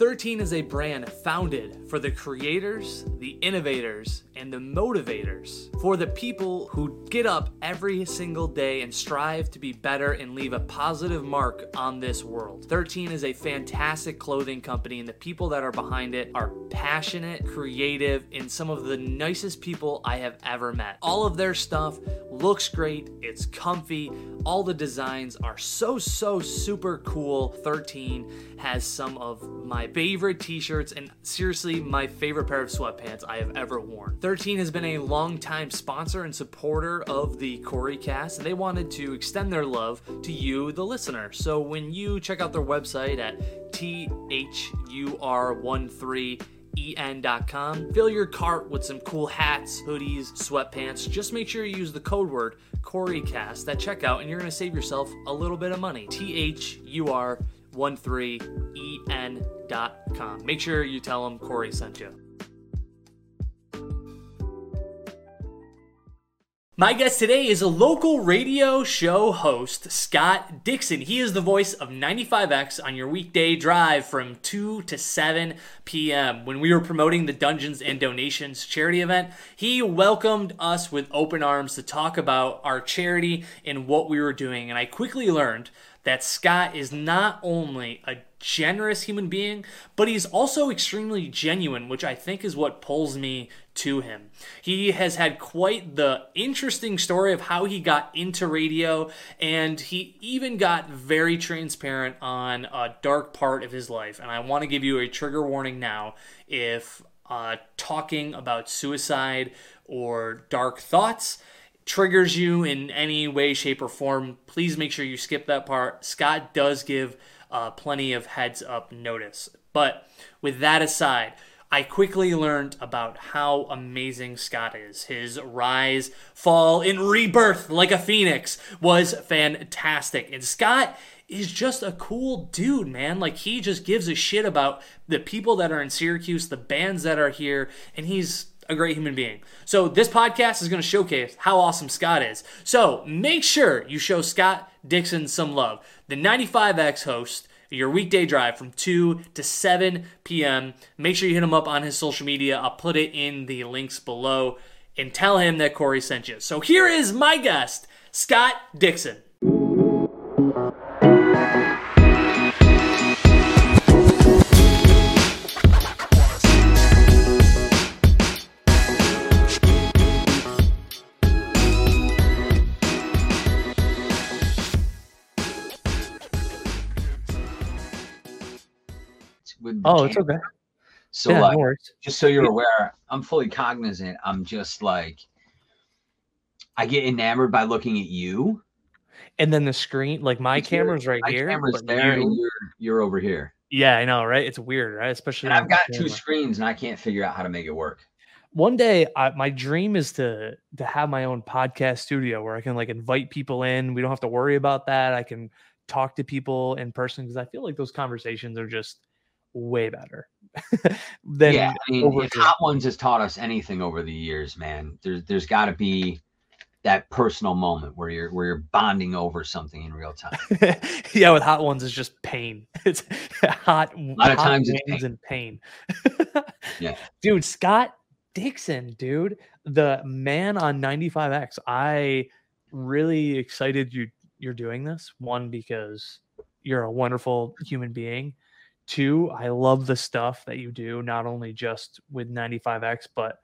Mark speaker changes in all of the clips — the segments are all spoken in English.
Speaker 1: Thur13en is a brand founded for the creators, the innovators, and the motivators, for the people who get up every single day and strive to be better and leave a positive mark on this world. Thur13en is a fantastic clothing company, and the people that are behind it are passionate, creative, and some of the nicest people I have ever met. All of their stuff looks great, it's comfy, all the designs are so, so super cool. Thur13en has some of my favorite t shirts and seriously my favorite pair of sweatpants I have ever worn. Thur13en has been a longtime sponsor and supporter of the Cory Cast, and they wanted to extend their love to you, the listener. So when you check out their website at THUR13 en.com. Fill your cart with some cool hats, hoodies, sweatpants. Just make sure you use the code word CoryCast at checkout and you're going to save yourself a little bit of money. T H U R 13en.com. Make sure you tell them Cory sent you. My guest today is a local radio show host, Scott Dixon. He is the voice of 95X on your weekday drive from 2 to 7 p.m. When we were promoting the Dungeons and Donations charity event, he welcomed us with open arms to talk about our charity and what we were doing. And I quickly learned that Scott is not only a generous human being, but he's also extremely genuine, which I think is what pulls me to him. He has had quite the interesting story of how he got into radio, and he even got very transparent on a dark part of his life. And I want to give you a trigger warning now if uh, talking about suicide or dark thoughts triggers you in any way, shape, or form, please make sure you skip that part. Scott does give uh, plenty of heads up notice. But with that aside, I quickly learned about how amazing Scott is. His rise, fall, and rebirth like a phoenix was fantastic. And Scott is just a cool dude, man. Like he just gives a shit about the people that are in Syracuse, the bands that are here, and he's a great human being. So this podcast is going to showcase how awesome Scott is. So make sure you show Scott Dixon some love. The 95X host, your weekday drive from 2 to 7 p.m. Make sure you hit him up on his social media. I'll put it in the links below and tell him that Cory sent you. So here is my guest, Scott Dixon.
Speaker 2: Mm.
Speaker 3: Oh, it's okay.
Speaker 2: So
Speaker 3: yeah,
Speaker 2: like, just so you're aware, I'm fully cognizant. I'm just like, I get enamored by looking at you.
Speaker 3: And then the screen, like my camera's right
Speaker 2: My
Speaker 3: here.
Speaker 2: camera's there,
Speaker 3: you-
Speaker 2: and you're you're over here.
Speaker 3: yeah, I know, right? It's weird, right? Especially
Speaker 2: I've got two screens, and I can't figure out how to make it work.
Speaker 3: one day I, my dream is to to have my own podcast studio where i can like invite people in we don't have to worry about that i can talk to people in person because i feel like those conversations are just way better than
Speaker 2: yeah, I mean,
Speaker 3: over
Speaker 2: if Hot Ones has taught us anything over the years, man, there's there's got to be that personal moment where you're where you're bonding over something in real time.
Speaker 3: yeah with hot ones is just pain. It's hot a
Speaker 2: lot of times it's
Speaker 3: wings and pain.
Speaker 2: Yeah.
Speaker 3: dude scott dixon dude the man on 95x i really excited you you're doing this. One because you're a wonderful human being two i love the stuff that you do not only just with 95x but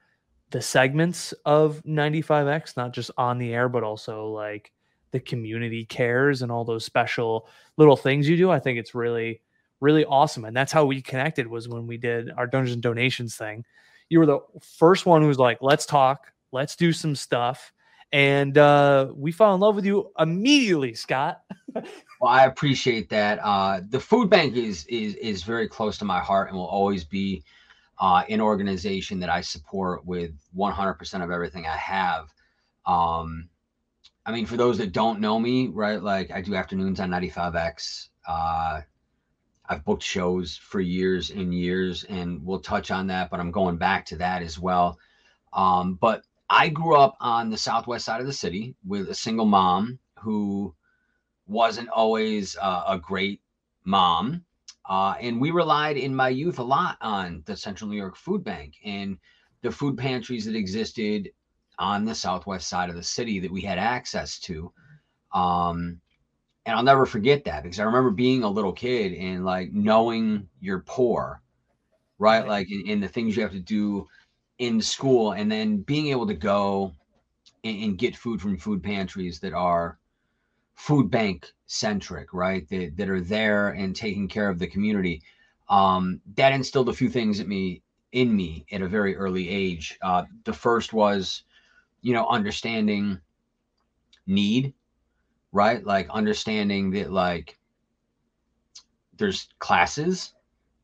Speaker 3: the segments of 95x not just on the air but also like the community cares and all those special little things you do i think it's really really awesome and that's how we connected was when we did our dungeons and donations thing. You were the first one who was like let's talk let's do some stuff and uh we fell in love with you immediately scott
Speaker 2: Well, I appreciate that. Uh, the food bank is is is very close to my heart and will always be uh, an organization that I support with 100% of everything I have. Um, I mean, for those that don't know me, right? Like I do afternoons on 95X. Uh, I've booked shows for years and years, and we'll touch on that. But I'm going back to that as well. Um, but I grew up on the southwest side of the city with a single mom who wasn't always uh, a great mom. Uh, and we relied in my youth a lot on the Central New York Food Bank and the food pantries that existed on the southwest side of the city that we had access to. Um, and I'll never forget that because I remember being a little kid and like knowing you're poor, right? Like in, in the things you have to do in school, and then being able to go and, and get food from food pantries that are food bank centric, right? That, that are there and taking care of the community. Um, that instilled a few things at me in me at a very early age. Uh, the first was, you know, understanding need, right? Like understanding that like there's classes,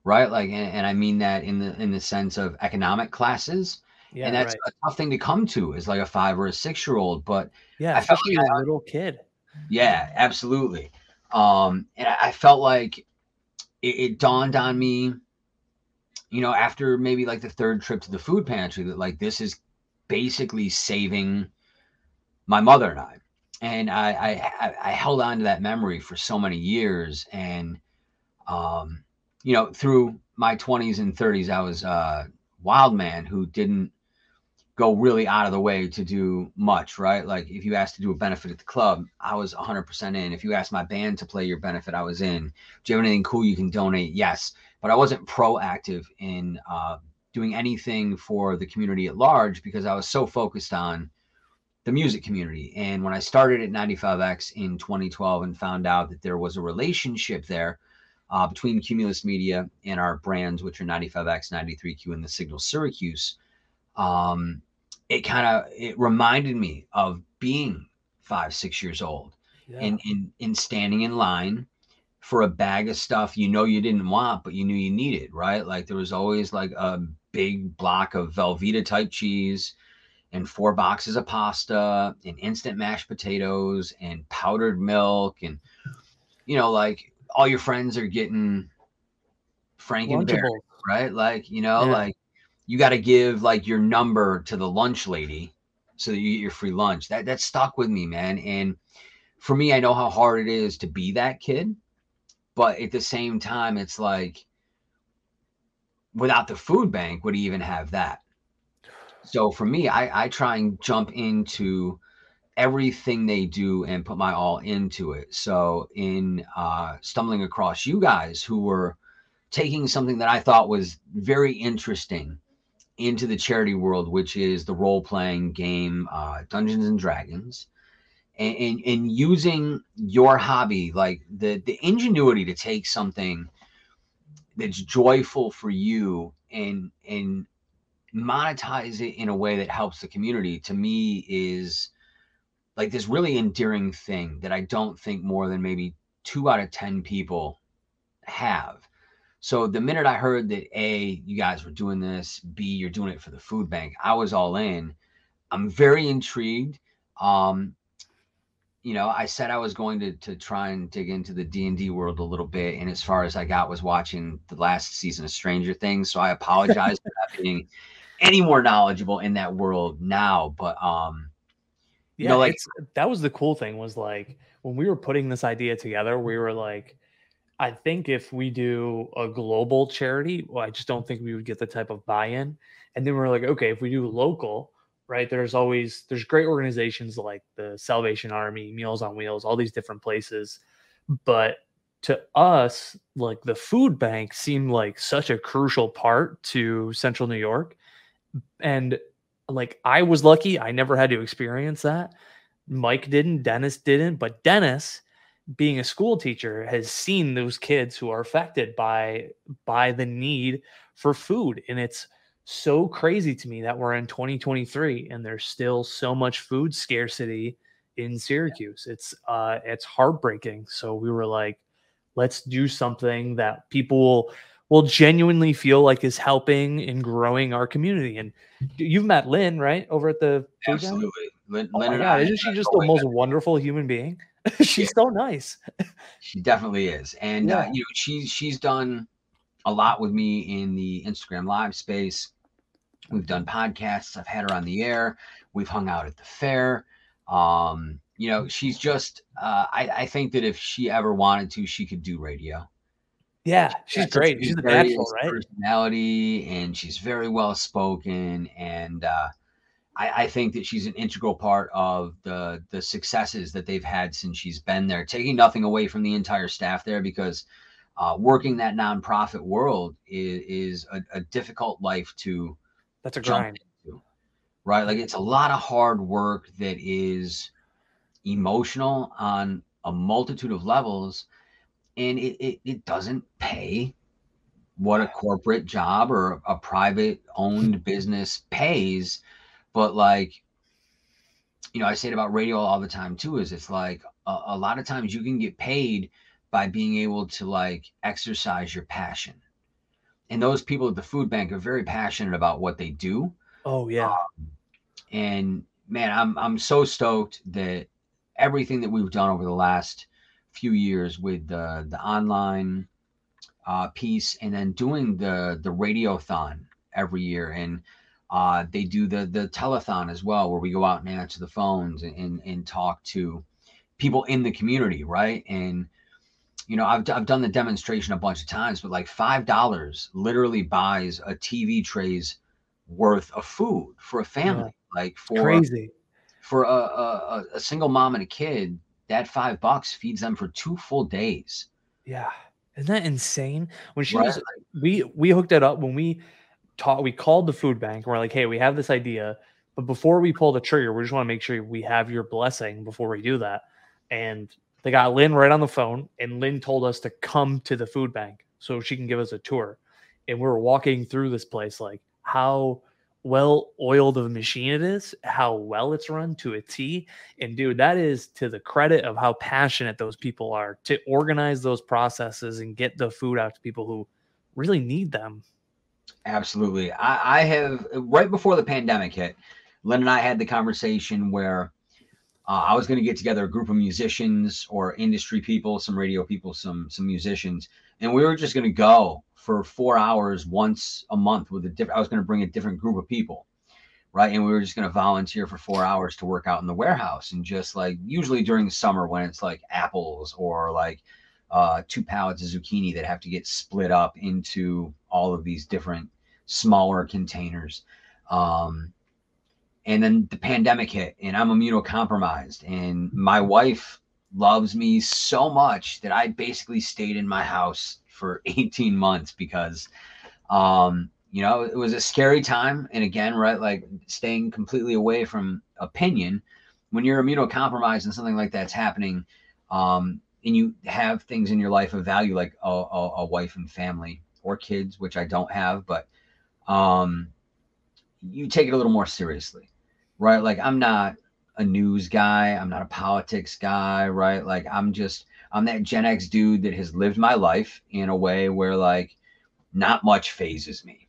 Speaker 2: right? Like, and, and I mean that in the in the sense of economic classes,
Speaker 1: Yeah,
Speaker 2: and that's
Speaker 1: right.
Speaker 2: a tough thing to come to is like a five or a six year old. But
Speaker 1: Yeah,
Speaker 2: I felt
Speaker 1: especially
Speaker 2: like
Speaker 1: a little kid.
Speaker 2: yeah, absolutely. Um, and I I felt like it, it dawned on me, you know, after maybe like the third trip to the food pantry that like this is basically saving my mother and I. And I, I- I held on to that memory for so many years. And, um, you know, through my 20s and 30s, I was a wild man who didn't go really out of the way to do much, right? Like if you asked to do a benefit at the club, I was 100% in. If you asked my band to play your benefit, I was in. Do you have anything cool you can donate? Yes. But I wasn't proactive in uh, doing anything for the community at large because I was so focused on the music community. And when I started at 95X in 2012 and found out that there was a relationship there uh, between Cumulus Media and our brands, which are 95X, 93Q, and the Signal Syracuse, um, it kind of it reminded me of being five, six years old
Speaker 1: Yeah.
Speaker 2: and in in standing in line for a bag of stuff you know you didn't want but you knew you needed right like there was always like a big block of velveeta type cheese and four boxes of pasta and instant mashed potatoes and powdered milk and you know like all your friends are getting Franken
Speaker 1: Berry
Speaker 2: right? Like you know
Speaker 1: Yeah.
Speaker 2: like you got to give like your number to the lunch lady so that you get your free lunch. That that stuck with me man. And for me i know how hard it is to be that kid but at the same time it's like without the food bank would he even have that. So for me i i try and jump into everything they do and put my all into it. So in uh stumbling across you guys who were taking something that i thought was very interesting into the charity world which is the role-playing game uh dungeons and dragons and, and, and using your hobby like the the ingenuity to take something that's joyful for you and and monetize it in a way that helps the community to me is like this really endearing thing that I don't think more than maybe two out of 10 people have. So the minute I heard that A, you guys were doing this, B, you're doing it for the food bank, I was all in. I'm very intrigued. Um, you know, I said I was going to to try and dig into the D and D world a little bit, and as far as I got was watching the last season of Stranger Things. So I apologize for not being any more knowledgeable in that world now. But um,
Speaker 1: yeah
Speaker 2: you know, like
Speaker 1: uh, that was the cool thing was like when we were putting this idea together we were like i think if we do a global charity well i just don't think we would get the type of buy-in. And then we're like okay if we do local right there's always there's great organizations like the salvation army meals on wheels all these different places. But to us like the food bank seemed like such a crucial part to central new york. And like I was lucky I never had to experience that. Mike didn't, Dennis didn't, but Dennis being a school teacher has seen those kids who are affected by by the need for food and it's so crazy to me that we're in 2023 and there's still so much food scarcity in Syracuse. It's uh it's heartbreaking. So we were like let's do something that people will genuinely feel like is helping and growing our community. And you've met Lynn, right? Over at the
Speaker 2: absolutely, Lynn,
Speaker 1: Oh
Speaker 2: Lynn
Speaker 1: my god, isn't she just the most wonderful human being? She's so nice.
Speaker 2: She definitely is, and uh, you know she's she's done a lot with me in the Instagram live space. We've done podcasts. I've had her on the air. We've hung out at the fair. Um, you know, she's just. Uh, I I think that if she ever wanted to, she could do radio.
Speaker 1: Yeah, she's great. She's a natural, right?
Speaker 2: Personality, and she's very well spoken, and uh, I, I, think that she's an integral part of the the successes that they've had since she's been there. Taking nothing away from the entire staff there, because uh, working that nonprofit world is, is a, a difficult life to.
Speaker 1: That's a grind.
Speaker 2: Into, right, like it's a lot of hard work that is emotional on a multitude of levels and it, it, it doesn't pay what a corporate job or a private owned business pays. But like you know i say it about radio all the time too is it's like a, a, lot of times you can get paid by being able to like exercise your passion. And those people at the food bank are very passionate about what they do.
Speaker 1: Oh yeah. Um,
Speaker 2: and man i'm i'm so stoked that everything that we've done over the last few years with the the online uh, piece, and then doing the the radiothon every year, and uh, they do the the telethon as well, where we go out and answer the phones and, and, and talk to people in the community, right? And you know, I've I've done the demonstration a bunch of times, but like five dollars literally buys a TV tray's worth of food for a family. Yeah. Like for
Speaker 1: crazy
Speaker 2: for a, a, a single mom and a kid that five bucks feeds them for two full days.
Speaker 1: Yeah. Isn't that insane? When she right. was, we we hooked it up when we taught, we called the food bank. And we're like, hey, we have this idea, but before we pull the trigger, we just want to make sure we have your blessing before we do that. And they got Lynn right on the phone, and Lynn told us to come to the food bank so she can give us a tour. And we were walking through this place, like how well oiled of a machine it is, how well it's run to a T. And dude, that is to the credit of how passionate those people are to organize those processes and get the food out to people who really need them.
Speaker 2: Absolutely. I, I have right before the pandemic hit, Lynn and I had the conversation where uh, I was going to get together a group of musicians or industry people, some radio people, some some musicians, and we were just going to go for four hours once a month with a different. I was going to bring a different group of people, right? And we were just going to volunteer for four hours to work out in the warehouse and just like usually during the summer when it's like apples or like uh, two pallets of zucchini that have to get split up into all of these different smaller containers. Um, and then the pandemic hit, and I'm immunocompromised, and my wife loves me so much that I basically stayed in my house for 18 months because um you know it was a scary time. And again right like staying completely away from opinion when you're immunocompromised and something like that's happening um and you have things in your life of value like a, a, a wife and family or kids which i don't have but um you take it a little more seriously right? Like i'm not a news guy. I'm not a politics guy right? Like i'm just I'm that Gen X dude that has lived my life in a way where like not much phases me.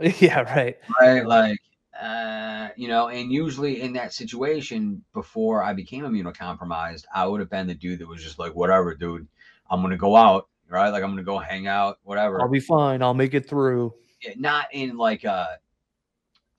Speaker 1: Yeah, right.
Speaker 2: Right. Like, uh, you know, and usually in that situation, before I became immunocompromised, I would have been the dude that was just like, whatever, dude, I'm going to go out, right? Like, I'm going to go hang out, whatever.
Speaker 1: I'll be fine. I'll make it through.
Speaker 2: Yeah, not in like a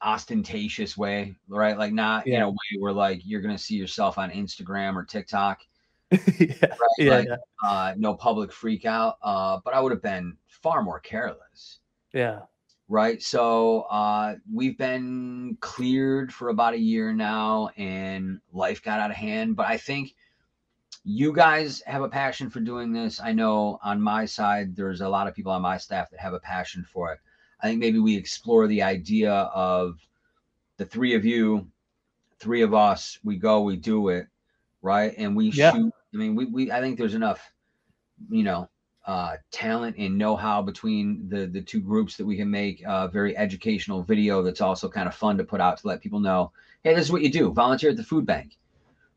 Speaker 2: ostentatious way, right? Like, not yeah. in a way where like you're going to see yourself on Instagram or TikTok
Speaker 1: yeah, right? yeah,
Speaker 2: like,
Speaker 1: yeah.
Speaker 2: Uh, no public freak out. Uh, but I would have been far more careless.
Speaker 1: Yeah.
Speaker 2: Right. So uh, we've been cleared for about a year now, and life got out of hand. But I think you guys have a passion for doing this. I know on my side, there's a lot of people on my staff that have a passion for it. I think maybe we explore the idea of the three of you, three of us, we go, we do it, right? And we yeah. shoot I mean, we, we I think there's enough, you know, uh, talent and know-how between the the two groups that we can make a very educational video that's also kind of fun to put out to let people know, hey, this is what you do. Volunteer at the food bank,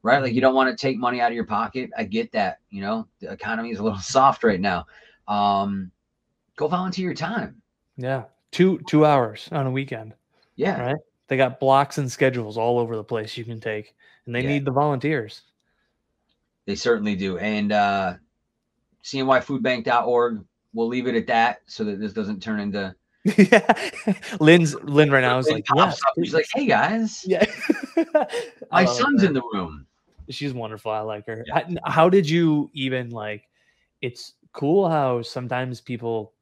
Speaker 2: right? Like you don't want to take money out of your pocket. I get that. You know, the economy is a little soft right now. Um, go volunteer your time.
Speaker 1: Yeah, two two hours on a weekend.
Speaker 2: Yeah,
Speaker 1: right. They got blocks and schedules all over the place you can take, and they yeah. need the volunteers.
Speaker 2: They certainly do. And uh, cnyfoodbank.org, we'll leave it at that so that this doesn't turn into.
Speaker 1: yeah. Lynn's Lynn right now is like, yes,
Speaker 2: she's like, hey guys.
Speaker 1: Yeah.
Speaker 2: My son's in the room.
Speaker 1: She's wonderful. I like her. Yeah. How, how did you even like it's cool how sometimes people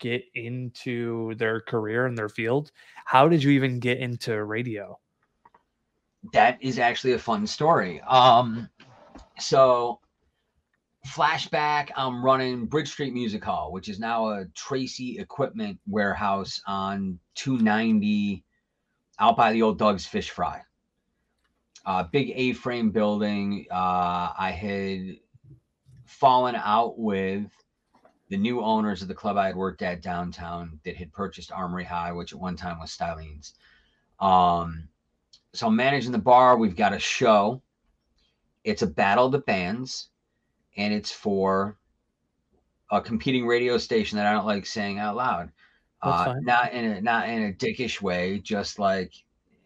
Speaker 1: get into their career in their field. How did you even get into radio?
Speaker 2: That is actually a fun story. Um, so flashback, I'm running Bridge Street Music Hall, which is now a Tracy Equipment Warehouse on 290 out by the old Doug's Fish Fry. Uh, big A-frame building. Uh, I had fallen out with the new owners of the club I had worked at downtown that had purchased Armory High, which at one time was Stylene's. Um, so I'm managing the bar. We've got a show. It's a battle of the bands, and it's for a competing radio station that I don't like saying out loud. Uh, not in a not in a dickish way, just like,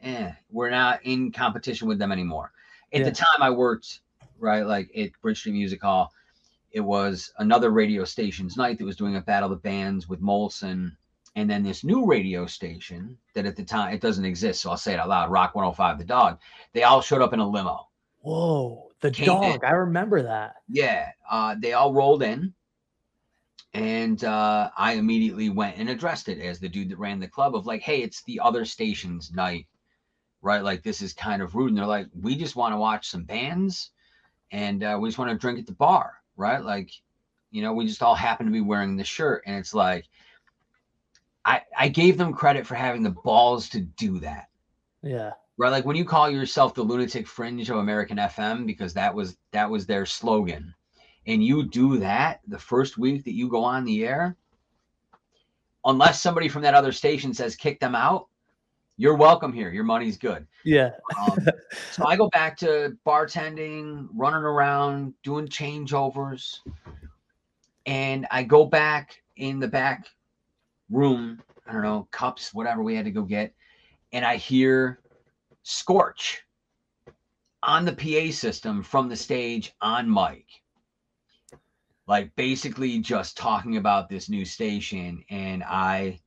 Speaker 2: eh, we're not in competition with them anymore. At yeah. the time, I worked right like at Bridge Street Music Hall it was another radio station's night that was doing a battle of the bands with Molson. And then this new radio station that at the time it doesn't exist. So I'll say it out loud Rock 105, the dog. They all showed up in a limo.
Speaker 1: Whoa, the dog. In. I remember that.
Speaker 2: Yeah. Uh, they all rolled in. And uh, I immediately went and addressed it as the dude that ran the club of like, hey, it's the other station's night, right? Like, this is kind of rude. And they're like, we just want to watch some bands and uh, we just want to drink at the bar right? Like, you know, we just all happen to be wearing the shirt. And it's like, I, I gave them credit for having the balls to do that.
Speaker 1: Yeah.
Speaker 2: Right. Like when you call yourself the lunatic fringe of American FM, because that was that was their slogan. And you do that the first week that you go on the air, unless somebody from that other station says kick them out, you're welcome here. Your money's good.
Speaker 1: Yeah.
Speaker 2: um, so I go back to bartending, running around, doing changeovers, and I go back in the back room. I don't know cups, whatever we had to go get, and I hear Scorch on the PA system from the stage on mic. Like basically just talking about this new station, and I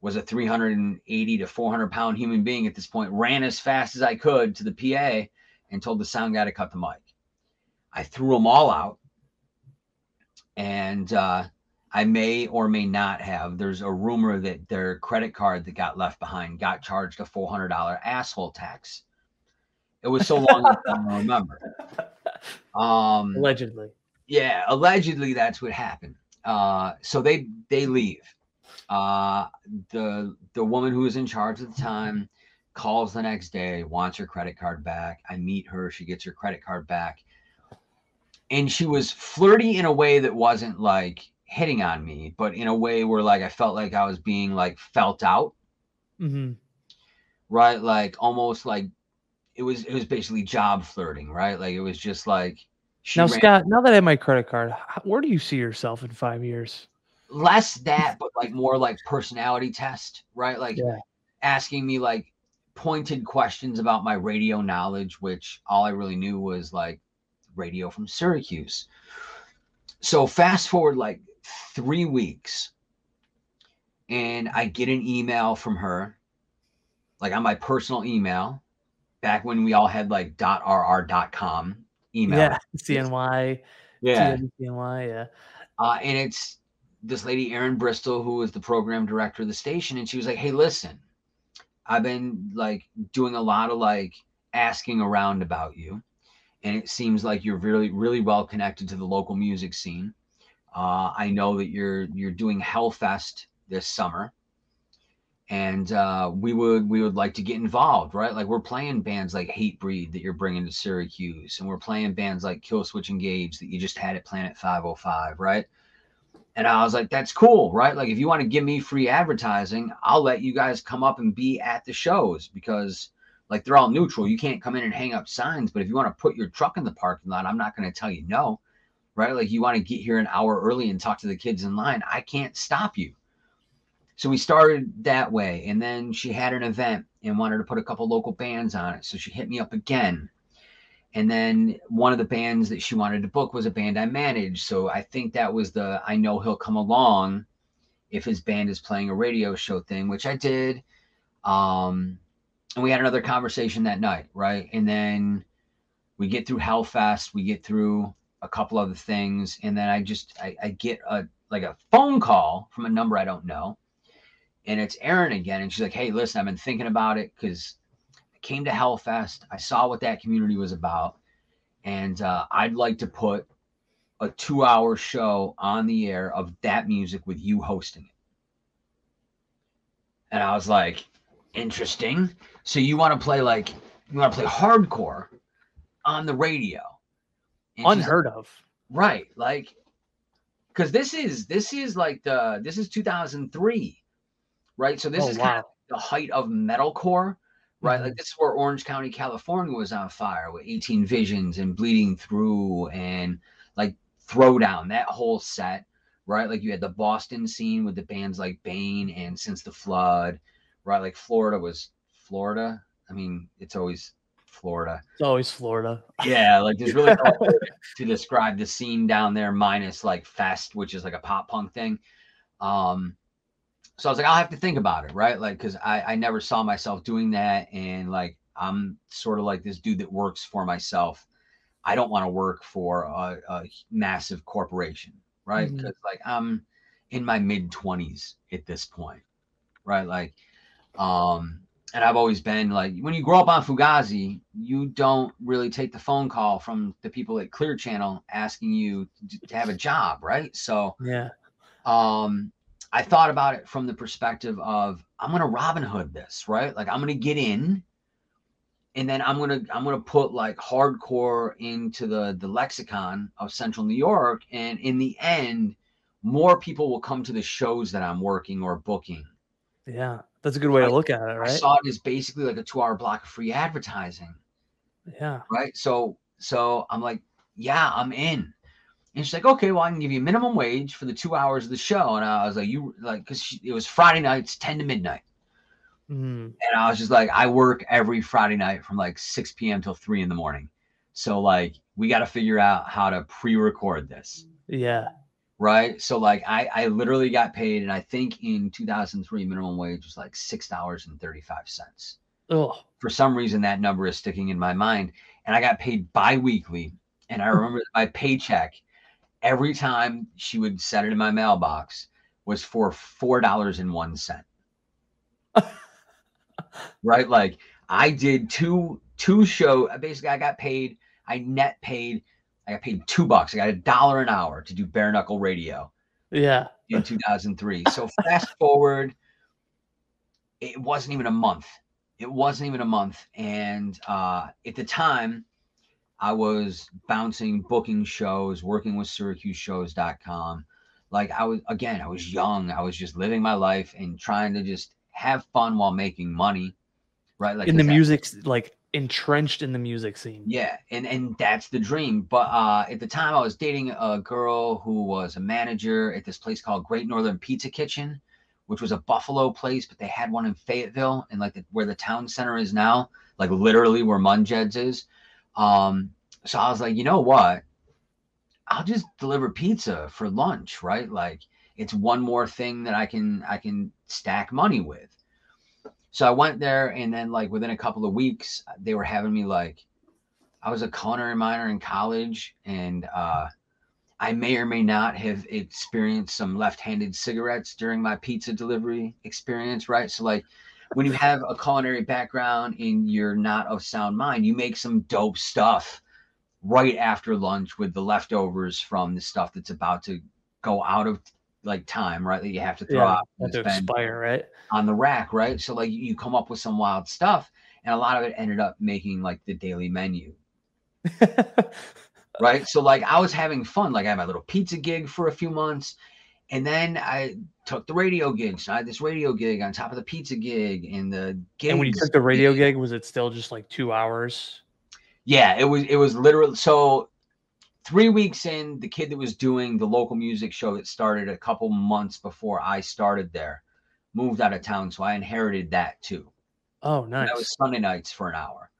Speaker 2: was a 380 to 400 pound human being at this point, ran as fast as I could to the PA and told the sound guy to cut the mic. I threw them all out. And uh, I may or may not have. There's a rumor that their credit card that got left behind got charged a $400 asshole tax. It was so long I don't remember.
Speaker 1: Um, allegedly.
Speaker 2: Yeah, allegedly that's what happened. Uh, so they they leave uh, the the woman who was in charge at the time calls the next day, wants her credit card back. I meet her, she gets her credit card back. And she was flirty in a way that wasn't like hitting on me, but in a way where like I felt like I was being like felt out.
Speaker 1: Mm-hmm.
Speaker 2: Right? Like almost like it was it was basically job flirting, right? Like it was just like
Speaker 1: now, Scott. Now that I have my credit card, where do you see yourself in five years?
Speaker 2: less that, but like more like personality test, right? Like yeah. asking me like pointed questions about my radio knowledge, which all I really knew was like radio from Syracuse. So fast forward like three weeks, and I get an email from her, like on my personal email, back when we all had like .rr.com email.
Speaker 1: Yeah, CNY.
Speaker 2: Yeah.
Speaker 1: CNY, yeah.
Speaker 2: Uh, and it's this lady, Erin Bristol, who was the program director of the station, and she was like, Hey, listen, I've been like doing a lot of like asking around about you. And it seems like you're really, really well connected to the local music scene. Uh, I know that you're you're doing Hellfest this summer, and uh, we would we would like to get involved, right? Like we're playing bands like Hatebreed that you're bringing to Syracuse, and we're playing bands like Killswitch Engage that you just had at Planet 505, right? And I was like, that's cool, right? Like, if you want to give me free advertising, I'll let you guys come up and be at the shows because, like, they're all neutral. You can't come in and hang up signs. But if you want to put your truck in the parking lot, I'm not going to tell you no, right? Like, you want to get here an hour early and talk to the kids in line, I can't stop you. So we started that way. And then she had an event and wanted to put a couple local bands on it. So she hit me up again and then one of the bands that she wanted to book was a band I managed. So I think that was the I know he'll come along if his band is playing a radio show thing, which I did. Um, and we had another conversation that night, right? And then we get through Hellfest, we get through a couple other things, and then I just I, I get a like a phone call from a number I don't know, and it's Erin again, and she's like, "Hey, listen, I've been thinking about it because I came to Hellfest, I saw what that community was about, and uh, I'd like to put a two-hour show on the air of that music with you hosting it." And I was like, "Interesting. So you want to play like you want to play hardcore on the radio?" And
Speaker 1: Unheard of.
Speaker 2: right like because this is this is like the this is 2003 right? So this
Speaker 1: Oh,
Speaker 2: is kind of the height of metalcore right?
Speaker 1: Mhm.
Speaker 2: like this is where orange county california was on fire with 18 visions and bleeding through and like throwdown that whole set right? Like you had the boston scene with the bands like bane and since the flood right? Like florida was florida? I mean it's always florida
Speaker 1: It's always Florida.
Speaker 2: yeah, like there's really no to describe the scene down there minus like fest, which is like a pop punk thing. Um, so I was like, I'll have to think about it, right? Like, because I I never saw myself doing that, and like I'm sort of like this dude that works for myself. I don't want to work for a, a massive corporation, right? Because like I'm in my mid twenties at this point, right? Like, um, and I've always been like, when you grow up on Fugazi, you don't really take the phone call from the people at Clear Channel asking you to, have a job, right? So,
Speaker 1: Yeah.
Speaker 2: um, I thought about it from the perspective of I'm gonna Robin Hood this, right? Like I'm gonna get in, and then I'm gonna I'm gonna put like hardcore into the the lexicon of Central New York, and in the end, more people will come to the shows that I'm working or booking.
Speaker 1: Yeah. That's a good way to look at it,
Speaker 2: I saw it as basically like a two hour block of free advertising,
Speaker 1: Yeah.
Speaker 2: right? So so I'm like, yeah, I'm in. And she's like, okay, well, I can give you minimum wage for the two hours of the show. And I was like, you like, because it was Friday nights, 10 to midnight.
Speaker 1: Mm.
Speaker 2: And I was just like, I work every Friday night from like 6 p.m. till 3 in the morning. So, like, we got to figure out how to pre record this.
Speaker 1: Yeah.
Speaker 2: Right. So, like, I, I literally got paid, and I think in 2003, minimum wage was like $6.35.
Speaker 1: Oh.
Speaker 2: For some reason, that number is sticking in my mind. And I got paid bi weekly. And I remember my paycheck every time she would set it in my mailbox was for $4.01. right? Like I did two two show. Basically, I got paid. I net paid. I got paid two bucks. I got a dollar an hour to do bare knuckle radio
Speaker 1: Yeah.
Speaker 2: in 2003. So fast forward, it wasn't even a month. It wasn't even a month, and uh, at the time, I was bouncing, booking shows, working with SyracuseShows.com. Like I was again, I was young. I was just living my life and trying to just have fun while making money. Right, like
Speaker 1: in the music, like entrenched in the music scene.
Speaker 2: yeah, and and that's the dream. But uh, at the time, I was dating a girl who was a manager at this place called Great Northern Pizza Kitchen, which was a Buffalo place, but they had one in Fayetteville, and like the, where the town center is now, like literally where Munjed's is. Um, so I was like, you know what? I'll just deliver pizza for lunch, right? Like it's one more thing that I can I can stack money with. So I went there, and then like within a couple of weeks, they were having me like, I was a culinary minor in college, and uh, I may or may not have experienced some left-handed cigarettes during my pizza delivery experience, right? So like, when you have a culinary background and you're not of sound mind, you make some dope stuff right after lunch with the leftovers from the stuff that's about to go out of like time, right? That you have to throw
Speaker 1: Yeah.
Speaker 2: out.
Speaker 1: Have to expire, right?
Speaker 2: on the rack, right? So like you come up with some wild stuff, and a lot of it ended up making like the daily menu, right? So like I was having fun. Like I had my little pizza gig for a few months, and then I took the radio gig. So I had this radio gig on top of the pizza gig, and the gig.
Speaker 1: and when you took the radio gig, was it still just like two hours?
Speaker 2: Yeah, it was it was literally so three weeks in, the kid that was doing the local music show that started a couple months before I started there moved out of town. So I inherited that too.
Speaker 1: Oh,
Speaker 2: And
Speaker 1: nice.
Speaker 2: That was Sunday nights for an hour.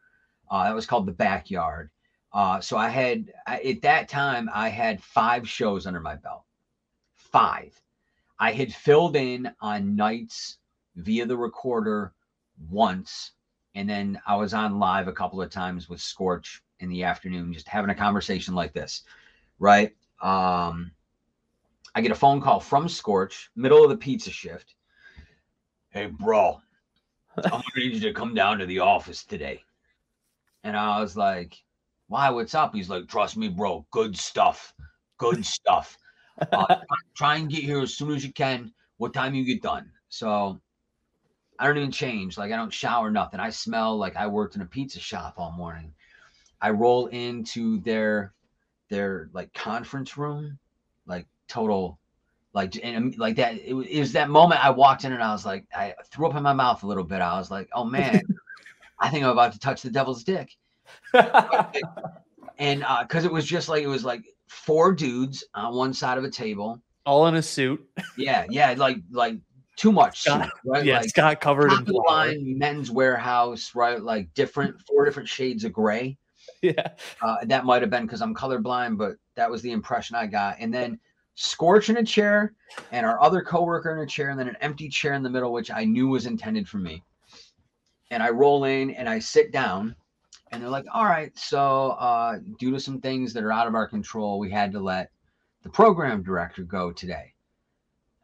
Speaker 2: Uh, that was called the backyard. Uh, so I had I, at that time I had five shows under my belt. Five. I had filled in on nights via the recorder once, and then I was on live a couple of times with Scorch in the afternoon, just having a conversation like this. right? Um, I get a phone call from Scorch, middle of the pizza shift. Hey, bro, I'm gonna need you to come down to the office today. And I was like, why? What's up? He's like, trust me, bro, good stuff. Good stuff. Uh, try and get here as soon as you can. What time you get done? So I don't even change. Like I don't shower, nothing. I smell like I worked in a pizza shop all morning. I roll into their their like conference room, like total, like and like that. It, was- it was that moment I walked in and I was like, I threw up in my mouth a little bit. I was like, oh man, I think I'm about to touch the devil's dick and uh because it was just like it was like four dudes on one side of a table
Speaker 1: All in a suit.
Speaker 2: yeah yeah like like too much
Speaker 1: Scott-
Speaker 2: suit, right
Speaker 1: Yeah,
Speaker 2: like
Speaker 1: Scott covered in
Speaker 2: of the
Speaker 1: flour.
Speaker 2: line men's warehouse right like different four different shades of gray
Speaker 1: Yeah.
Speaker 2: uh that might have been because i'm colorblind but that was the impression i got. And then scorch in a chair and our other coworker in a chair and then an empty chair in the middle which i knew was intended for me. And i roll in and i sit down and they're like all right so uh due to some things that are out of our control we had to let the program director go today.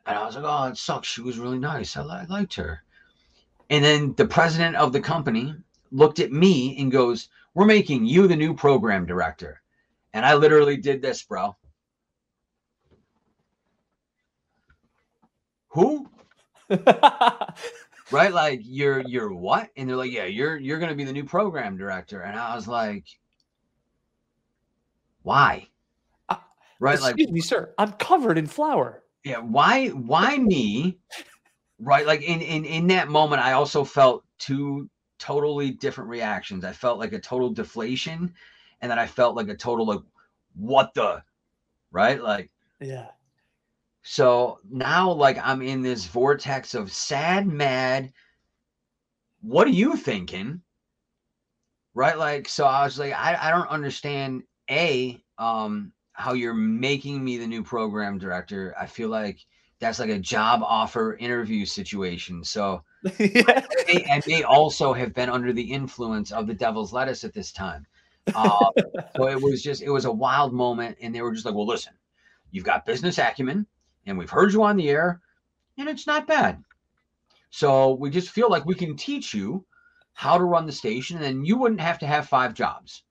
Speaker 2: And i was like oh it sucks. She was really nice. I, li- I liked her. And then the president of the company looked at me and goes we're making you the new program director. And i literally did this bro. Who? Right? Like you're you're what? And they're like yeah you're you're gonna be the new program director. And i was like why?
Speaker 1: Uh,
Speaker 2: right? Like
Speaker 1: Excuse me, sir. I'm covered in flour.
Speaker 2: yeah why why me? Right? Like in in in that moment i also felt two totally different reactions i felt like a total deflation and then i felt like a total like what the right like
Speaker 1: Yeah.
Speaker 2: so now, like, I'm in this vortex of sad, mad. What are you thinking? Right? Like, so I was like, I, I don't understand A, um, how you're making me the new program director. I feel like that's like a job offer interview situation. So
Speaker 1: yeah.
Speaker 2: they, and they also have been under the influence of the devil's lettuce at this time. Um, so it was just, it was a wild moment. And they were just like, well, listen, you've got business acumen and we've heard you on the air and it's not bad. So we just feel like we can teach you how to run the station and then you wouldn't have to have five jobs.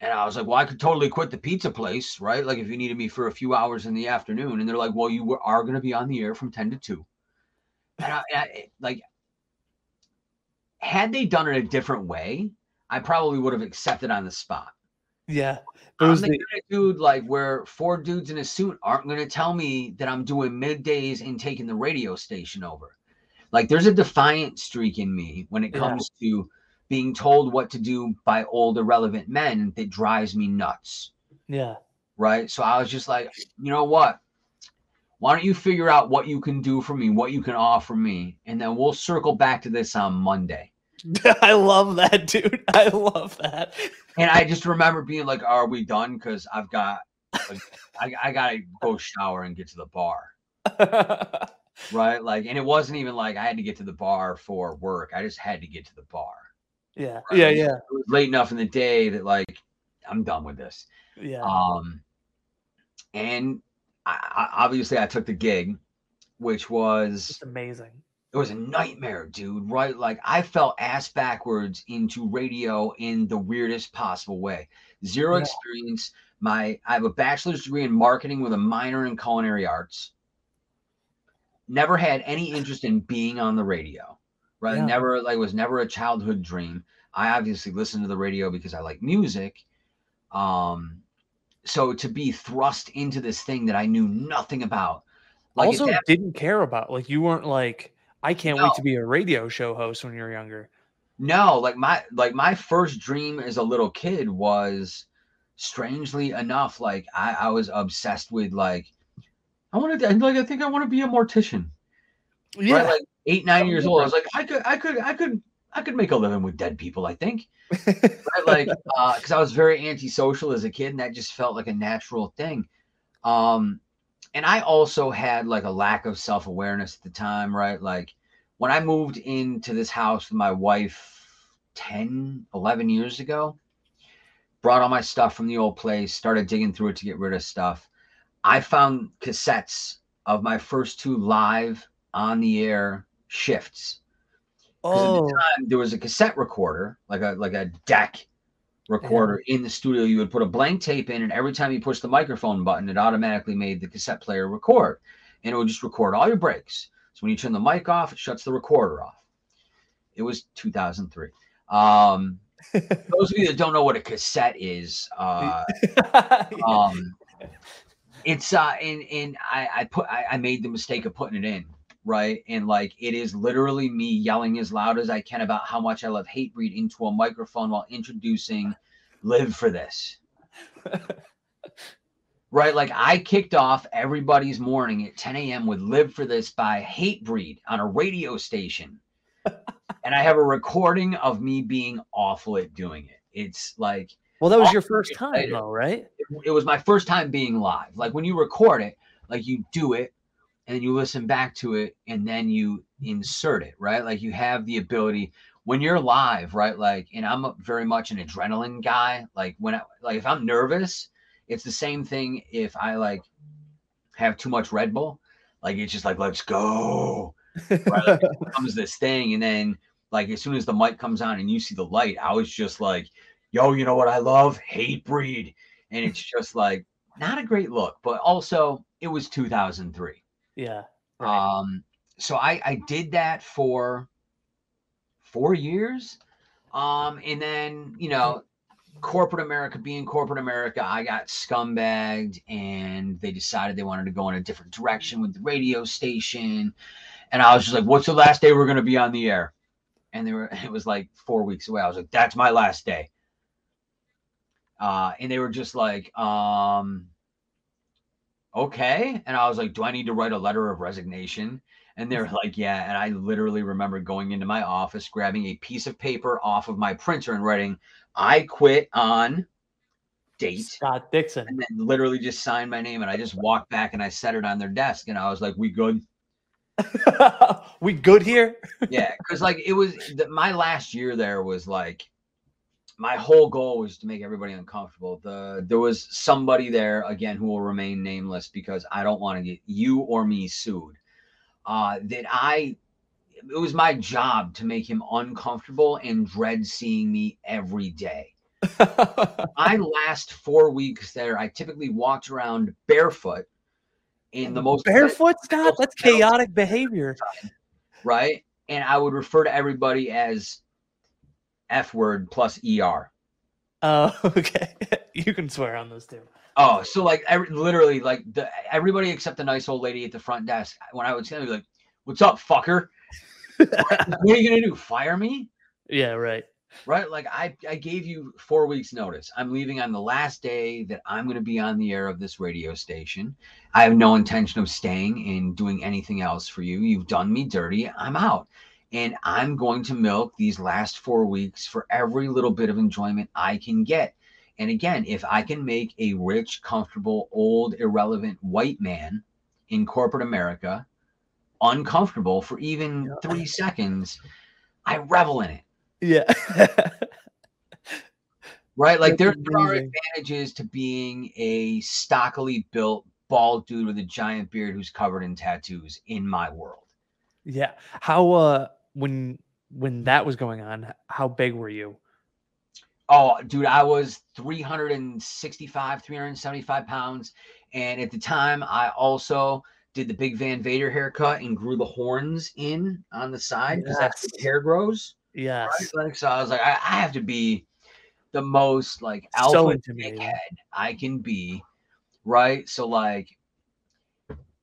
Speaker 2: And I was like, well, I could totally quit the pizza place, right? Like if you needed me for a few hours in the afternoon. And they're like, well, you are going to be on the air from 10 to 2. And I, I, like, had they done it a different way, I probably would have accepted on the spot.
Speaker 1: Yeah. It
Speaker 2: I'm the
Speaker 1: the,
Speaker 2: kind of dude like where four dudes in a suit aren't going to tell me that I'm doing middays and taking the radio station over. Like there's a defiant streak in me when it
Speaker 1: Yeah.
Speaker 2: comes to being told what to do by old irrelevant men that drives me nuts.
Speaker 1: yeah.
Speaker 2: Right. So I was just like, you know what? Why don't you figure out what you can do for me, what you can offer me, and then we'll circle back to this on Monday.
Speaker 1: I love that, dude. I love that.
Speaker 2: And I just remember being like, "Are we done?" Because I've got, like, I, I gotta go shower and get to the bar, right? Like, and it wasn't even like I had to get to the bar for work. I just had to get to the bar.
Speaker 1: yeah.
Speaker 2: right?
Speaker 1: Yeah.
Speaker 2: It
Speaker 1: Yeah.
Speaker 2: was late enough in the day that like I'm done with this.
Speaker 1: Yeah.
Speaker 2: Um, and I, obviously I took the gig, which was
Speaker 1: It's amazing.
Speaker 2: it was a nightmare, dude. Right? Like I fell ass backwards into radio in the weirdest possible way. Zero
Speaker 1: Yeah.
Speaker 2: experience. My I have a bachelor's degree in marketing with a minor in culinary arts. Never had any interest in being on the radio. Right?
Speaker 1: Yeah.
Speaker 2: Never like was never a childhood dream. I obviously listened to the radio because I like music. Um so to be thrust into this thing that I knew nothing about. Like
Speaker 1: also,
Speaker 2: that
Speaker 1: didn't care about like you weren't like I can't
Speaker 2: No.
Speaker 1: wait to be a radio show host when you're younger.
Speaker 2: No, like my like my first dream as a little kid was strangely enough, like I, I was obsessed with like I wanted to like I think I want to be a mortician.
Speaker 1: Yeah.
Speaker 2: Right? Like eight, nine years old. I was like, I could I could I could I could make a living with dead people, I think. Right? Like uh because I was very antisocial as a kid and that just felt like a natural thing. Um and I also had like a lack of self-awareness at the time, right? Like when I moved into this house with my wife 10, 11 years ago, brought all my stuff from the old place, started digging through it to get rid of stuff. I found cassettes of my first two live on the air shifts.
Speaker 1: Oh,
Speaker 2: the time there was a cassette recorder, like a like a deck recorder in the studio. You would put a blank tape in, and every time you push the microphone button, it automatically made the cassette player record, and it would just record all your breaks. So when you turn the mic off, it shuts the recorder off. It was 2003. Um, those of you that don't know what a cassette is, uh, um, it's uh, and and I I put I, I made the mistake of putting it in right, and like it is literally me yelling as loud as I can about how much I love Hatebreed into a microphone while introducing "Live for This." Right, like I kicked off everybody's morning at 10 a.m. with "Live for This" by Hatebreed on a radio station, and I have a recording of me being awful at doing it. It's like
Speaker 1: well, that was your first time, though, right?
Speaker 2: it, it was my first time being live. Like when you record it, like you do it and then you listen back to it and then you insert it, right? Like you have the ability when you're live, right? Like, and I'm very much an adrenaline guy. Like when I, like if I'm nervous, it's the same thing if I like have too much Red Bull. Like it's just like let's go. Right? Like, comes this thing, and then like as soon as the mic comes on and you see the light, I was just like, yo, you know what I love? Hatebreed. And it's just like not a great look, but also it was 2003.
Speaker 1: Yeah. Right.
Speaker 2: Um, so I I did that for four years. Um, and then you know, corporate America being corporate America, I got scumbagged and they decided they wanted to go in a different direction with the radio station. And I was just like, what's the last day we're gonna be on the air? And they were it was like four weeks away. I was like, that's my last day. Uh, and they were just like, um, okay. And I was like, do I need to write a letter of resignation? And they're mm-hmm. like, yeah. And I literally remember going into my office, grabbing a piece of paper off of my printer and writing, I quit on date.
Speaker 1: Scott Dixon.
Speaker 2: And then literally just signed my name. And I just walked back and I set it on their desk. And I was like, we good?
Speaker 1: we good here?
Speaker 2: yeah, because like it was the, my last year there was like my whole goal was to make everybody uncomfortable. The there was somebody there again who will remain nameless because I don't want to get you or me sued. Uh, that I it was my job to make him uncomfortable and dread seeing me every day. my last four weeks there, I typically walked around barefoot in the most
Speaker 1: Barefoot, Scott? That's chaotic behavior.
Speaker 2: right? And I would refer to everybody as F word plus ER.
Speaker 1: Oh, okay. You can swear on those too.
Speaker 2: Oh, so like every, literally like the everybody except the nice old lady at the front desk. When I would say, like, "What's up, fucker? what are you gonna do? Fire me?"
Speaker 1: Yeah, right.
Speaker 2: Right? Like I I gave you four weeks notice. I'm leaving on the last day that I'm gonna be on the air of this radio station. I have no intention of staying and doing anything else for you. You've done me dirty. I'm out. And I'm going to milk these last four weeks for every little bit of enjoyment I can get. And again, if I can make a rich, comfortable, old, irrelevant white man in corporate America uncomfortable for even three seconds, I revel in it.
Speaker 1: Yeah.
Speaker 2: Right? Like there, there are advantages to being a stockily built bald dude with a giant beard who's covered in tattoos in my world.
Speaker 1: yeah. How uh when when that was going on, how big were you?
Speaker 2: Oh, dude, I was 365, 375 pounds. And at the time, I also did the big Van Vader haircut and grew the horns in on the side because that's where the hair grows.
Speaker 1: Yes.
Speaker 2: Right? Like, so I was like, I, I have to be the most like alpha
Speaker 1: So
Speaker 2: dickhead I can be. Right. So like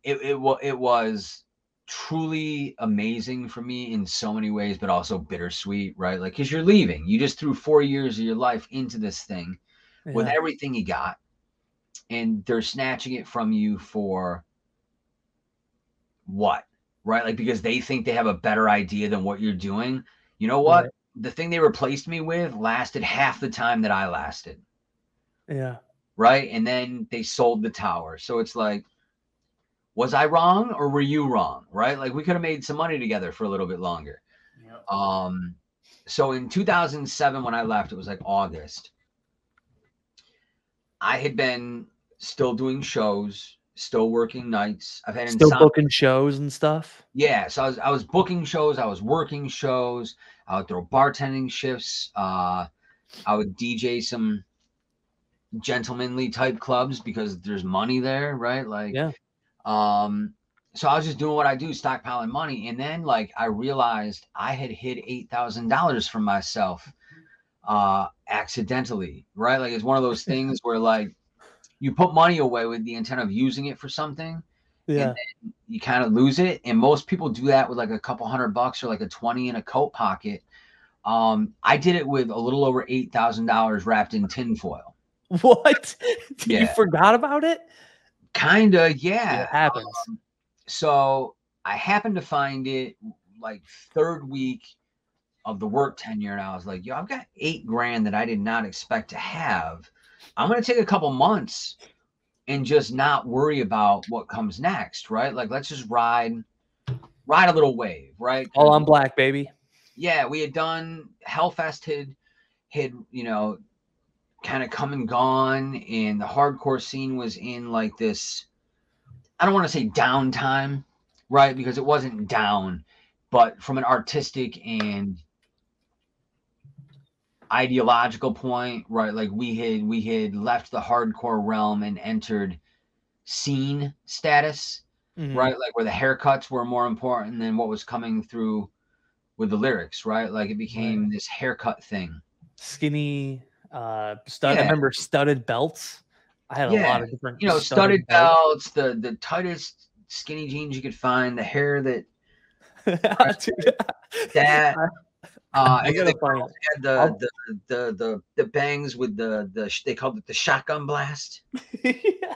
Speaker 2: it it, it was truly amazing for me in so many ways, but also bittersweet, right? Like, because you're leaving. You just threw four years of your life into this thing with everything you got, and they're snatching it from you for what? Right? Like, because they think they have a better idea than what you're doing. You know what? The thing they replaced me with lasted half the time that I lasted
Speaker 1: Yeah.
Speaker 2: right? And then they sold the tower. So it's like, was I wrong or were you wrong? Right? Like we could have made some money together for a little bit longer. Um, so in 2007, when I left, it was like August. I had been still doing shows, still working nights. I've had
Speaker 1: Still
Speaker 2: insomnia.
Speaker 1: booking shows and stuff.
Speaker 2: Yeah, so I was I was booking shows, I was working shows, I would throw bartending shifts, uh I would DJ some gentlemanly type clubs because there's money there, right? Like
Speaker 1: Yeah.
Speaker 2: Um so I was just doing what I do, stockpiling money, and then like I realized I had hid eight thousand dollars from myself uh accidentally, right? Like it's one of those things where like you put money away with the intent of using it for something
Speaker 1: Yeah.
Speaker 2: you kind of lose it. And most people do that with like a couple hundred bucks or like a 20 in a coat pocket. Um, I did it with a little over eight thousand dollars wrapped in tinfoil.
Speaker 1: What? You forgot about it?
Speaker 2: Kinda,
Speaker 1: It
Speaker 2: yeah.
Speaker 1: happens.
Speaker 2: Um, so I happened to find it like third week of the work tenure, and I was like, yo, I've got eight grand that I did not expect to have. I'm gonna take a couple months and just not worry about what comes next, right? Like let's just ride ride a little wave, right?
Speaker 1: All on black, baby.
Speaker 2: yeah, we had done Hellfest had had you know kind of come and gone, and the hardcore scene was in like this. I don't want to say downtime, right? Because it wasn't down, but from an artistic and ideological point, right? Like we had we had left the hardcore realm and entered scene status
Speaker 1: Mhm.
Speaker 2: right? Like where the haircuts were more important than what was coming through with the lyrics, right? Like it became this haircut thing.
Speaker 1: Skinny, uh, stud.
Speaker 2: Yeah.
Speaker 1: I remember studded belts. I had a lot of different,
Speaker 2: You know, studded belts, the the tightest skinny jeans you could find, the hair that that uh
Speaker 1: I gotta
Speaker 2: the
Speaker 1: find
Speaker 2: had the, the the the the bangs with the the they called it the shotgun blast.
Speaker 1: Yeah.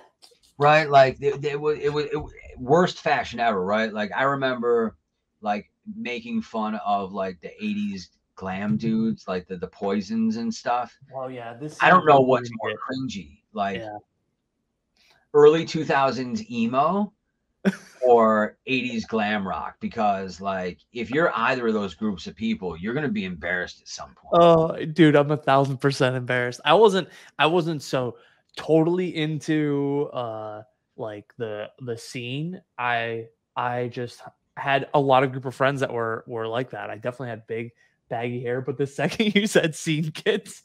Speaker 2: right? Like it, it was it was it, worst fashion ever, right? Like I remember like making fun of like the 80s glam dudes, like the the poisons and stuff.
Speaker 1: Oh yeah, this.
Speaker 2: I don't know what's more cringy, like
Speaker 1: Yeah.
Speaker 2: early 2000s emo or 80s glam rock because like if you're either of those groups of people, you're going to be embarrassed at some point.
Speaker 1: Oh, dude, I'm a thousand percent embarrassed. I wasn't. I wasn't so totally into uh like the the scene. I I just had a lot of group of friends that were were like that. I definitely had big baggy hair, but the second you said scene kids,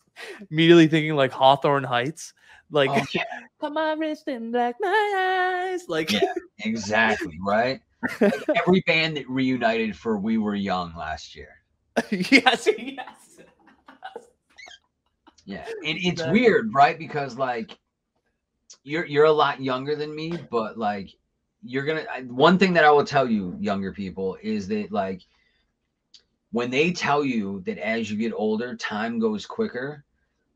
Speaker 1: immediately thinking like Hawthorne Heights, like
Speaker 2: Oh, yeah,
Speaker 1: put my wrist in black my eyes, like
Speaker 2: Yeah. exactly, right? Like every band that reunited for We Were Young last year.
Speaker 1: yes, yes.
Speaker 2: Yeah, and it's
Speaker 1: Exactly.
Speaker 2: weird, right? Because like you're you're a lot younger than me, but like you're gonna. I- One thing that I will tell you, younger people, is that like when they tell you that as you get older, time goes quicker.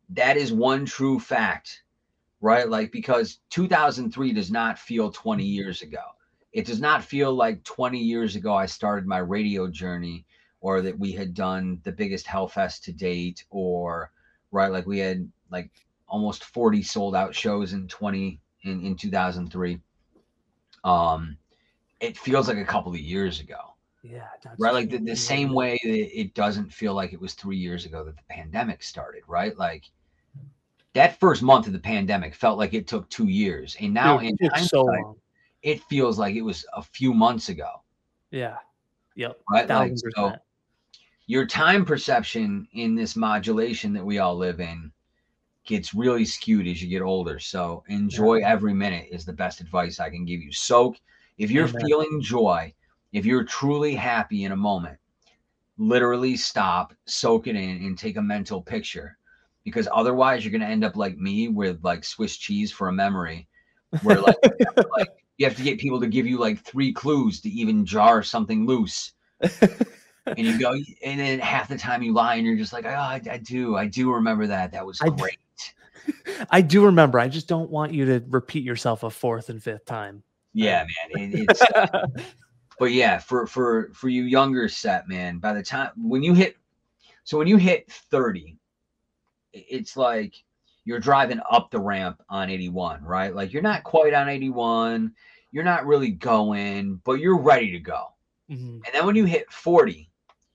Speaker 2: That is one true fact, right? Like because 2003 does not feel 20 years ago. It does not feel like 20 years ago I started my radio journey, or that we had done the biggest Hellfest to date, or right? Like we had like almost 40 sold out shows in 20 in, in 2003. Um, it feels like a couple of years ago,
Speaker 1: Yeah,
Speaker 2: right? Like the, the same way that it doesn't feel like it was three years ago that the pandemic started, right? Like that first month of the pandemic felt like it took two years. And now
Speaker 1: Dude,
Speaker 2: in
Speaker 1: it so long.
Speaker 2: it feels like it was a few months ago,
Speaker 1: Yeah. Yep.
Speaker 2: right? Like, so your time perception in this modulation that we all live in gets really skewed as you get older. So enjoy every minute is the best advice I can give you. Soak if you're
Speaker 1: Amen.
Speaker 2: feeling joy, if you're truly happy in a moment, literally stop, soak it in, and take a mental picture. Because otherwise, you're going to end up like me with like Swiss cheese for a memory, where like, like you have to get people to give you like three clues to even jar something loose and you go and then half the time you lie and you're just like oh i, I do i do remember that that was
Speaker 1: I
Speaker 2: great
Speaker 1: I do remember. I just don't want you to repeat yourself a fourth and fifth time.
Speaker 2: yeah man it, it's uh, but yeah for for for you younger set man by the time when you hit so when you hit 30 it's like you're driving up the ramp on 81 right like you're not quite on 81 you're not really going but you're ready to go
Speaker 1: Mhm.
Speaker 2: And then when you hit 40,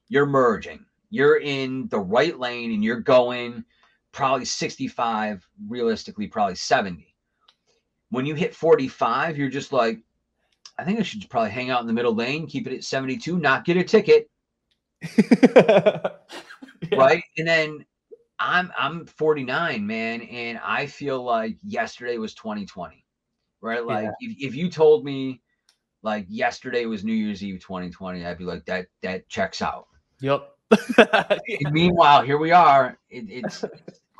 Speaker 2: you're merging. You're in the right lane and you're going probably 65, realistically, probably 70. When you hit 45, you're just like, I think I should probably hang out in the middle lane, keep it at 72, not get a ticket. yeah. Right. And then I'm I'm 49, man, and I feel like yesterday was 2020. Right. Like yeah. if, if you told me like yesterday was New Year's Eve 2020, I'd be like, that that checks out.
Speaker 1: Yep.
Speaker 2: yeah. Meanwhile, here we are. It, it's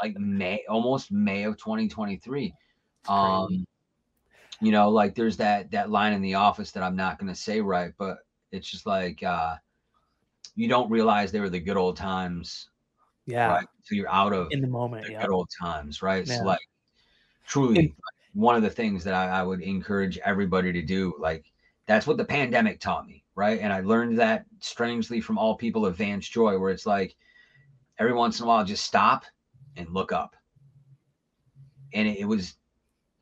Speaker 2: like May, almost May of 2023. Um, you know, like there's that that line in the office that I'm not going to say right, but it's just like uh, you don't realize they were the good old times.
Speaker 1: Yeah. Right?
Speaker 2: So you're out of
Speaker 1: in the moment.
Speaker 2: The
Speaker 1: yeah.
Speaker 2: good old times, right? Yeah. So like truly one of the things that I, I would encourage everybody to do, like that's what the pandemic taught me, right? And I learned that strangely from all people of Vance Joy, where it's like every once in a while just stop and look up. And it, it was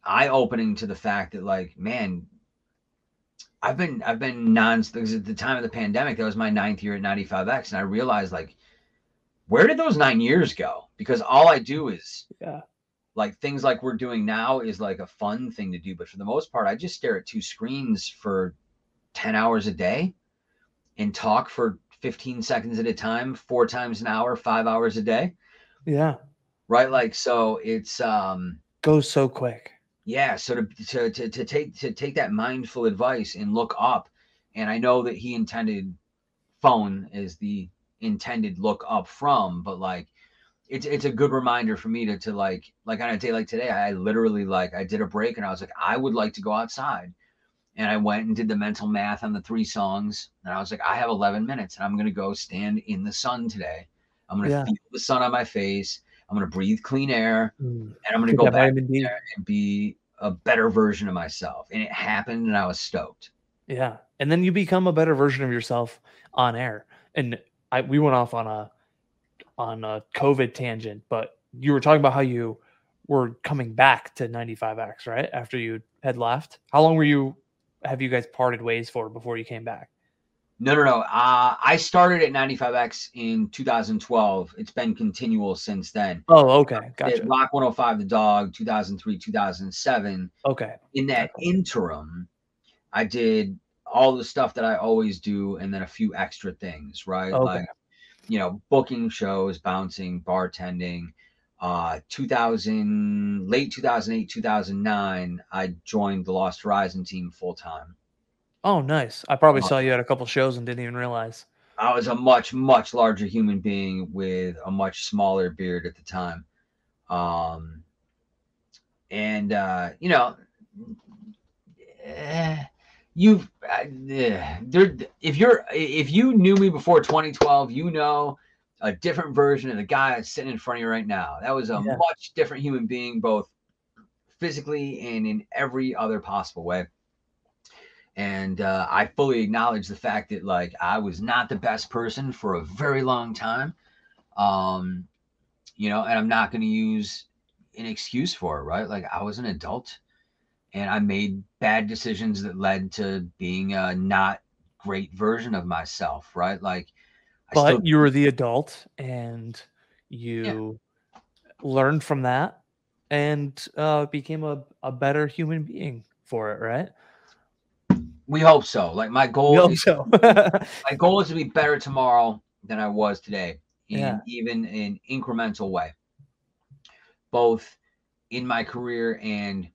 Speaker 2: eye opening to the fact that like, man, I've been I've been non because at the time of the pandemic, that was my ninth year at 95X, and I realized like, where did those nine years go? Because all I do is
Speaker 1: yeah,
Speaker 2: like things like we're doing now is like a fun thing to do, but for the most part, I just stare at two screens for 10 hours a day and talk for 15 seconds at a time, four times an hour, five hours a day.
Speaker 1: Yeah.
Speaker 2: Right. Like so it's um
Speaker 1: goes so quick
Speaker 2: yeah so to, to to to take to take that mindful advice and look up and i know that he intended phone as the intended look up from but like it's it's a good reminder for me to to like like on a day like today i literally like i did a break and i was like i would like to go outside and i went and did the mental math on the three songs and i was like i have 11 minutes and i'm going to go stand in the sun today i'm going to yeah. feel the sun on my face I'm going to breathe clean air mm. and I'm going to go back and be a better version of myself. And it happened and I was stoked.
Speaker 1: Yeah. And then you become a better version of yourself on air. And I we went off on a on a COVID tangent, but you were talking about how you were coming back to 95X, right? After you had left. How long were you have you guys parted ways for before you came back?
Speaker 2: No, no, no. Uh, I started at 95X in 2012. It's been continual since then.
Speaker 1: Oh, okay. Gotcha.
Speaker 2: Rock 105 The Dog, 2003, 2007.
Speaker 1: Okay.
Speaker 2: In that interim, I did all the stuff that I always do and then a few extra things, right?
Speaker 1: Okay.
Speaker 2: Like, you know, booking shows, bouncing, bartending. Uh, 2000, late 2008, 2009, I joined the Lost Horizon team full time.
Speaker 1: Oh, nice. I probably saw you at a couple shows and didn't even realize.
Speaker 2: I was a much, much larger human being with a much smaller beard at the time. Um, and, uh, you know, eh, you've, uh, there, if you're, if you knew me before 2012, you know a different version of the guy that's sitting in front of you right now. That was a yeah. much different human being, both physically and in every other possible way and uh, I fully acknowledge the fact that like I was not the best person for a very long time, um, you know, and I'm not going to use an excuse for it, right? Like I was an adult, and I made bad decisions that led to being a not great version of myself, right? Like,
Speaker 1: I but still- you were the adult, and you yeah. learned from that and uh, became a, a better human being for it, right?
Speaker 2: We hope so. Like my goal,
Speaker 1: is, so.
Speaker 2: my goal is to be better tomorrow than I was today, in yeah. even an incremental way, both in my career and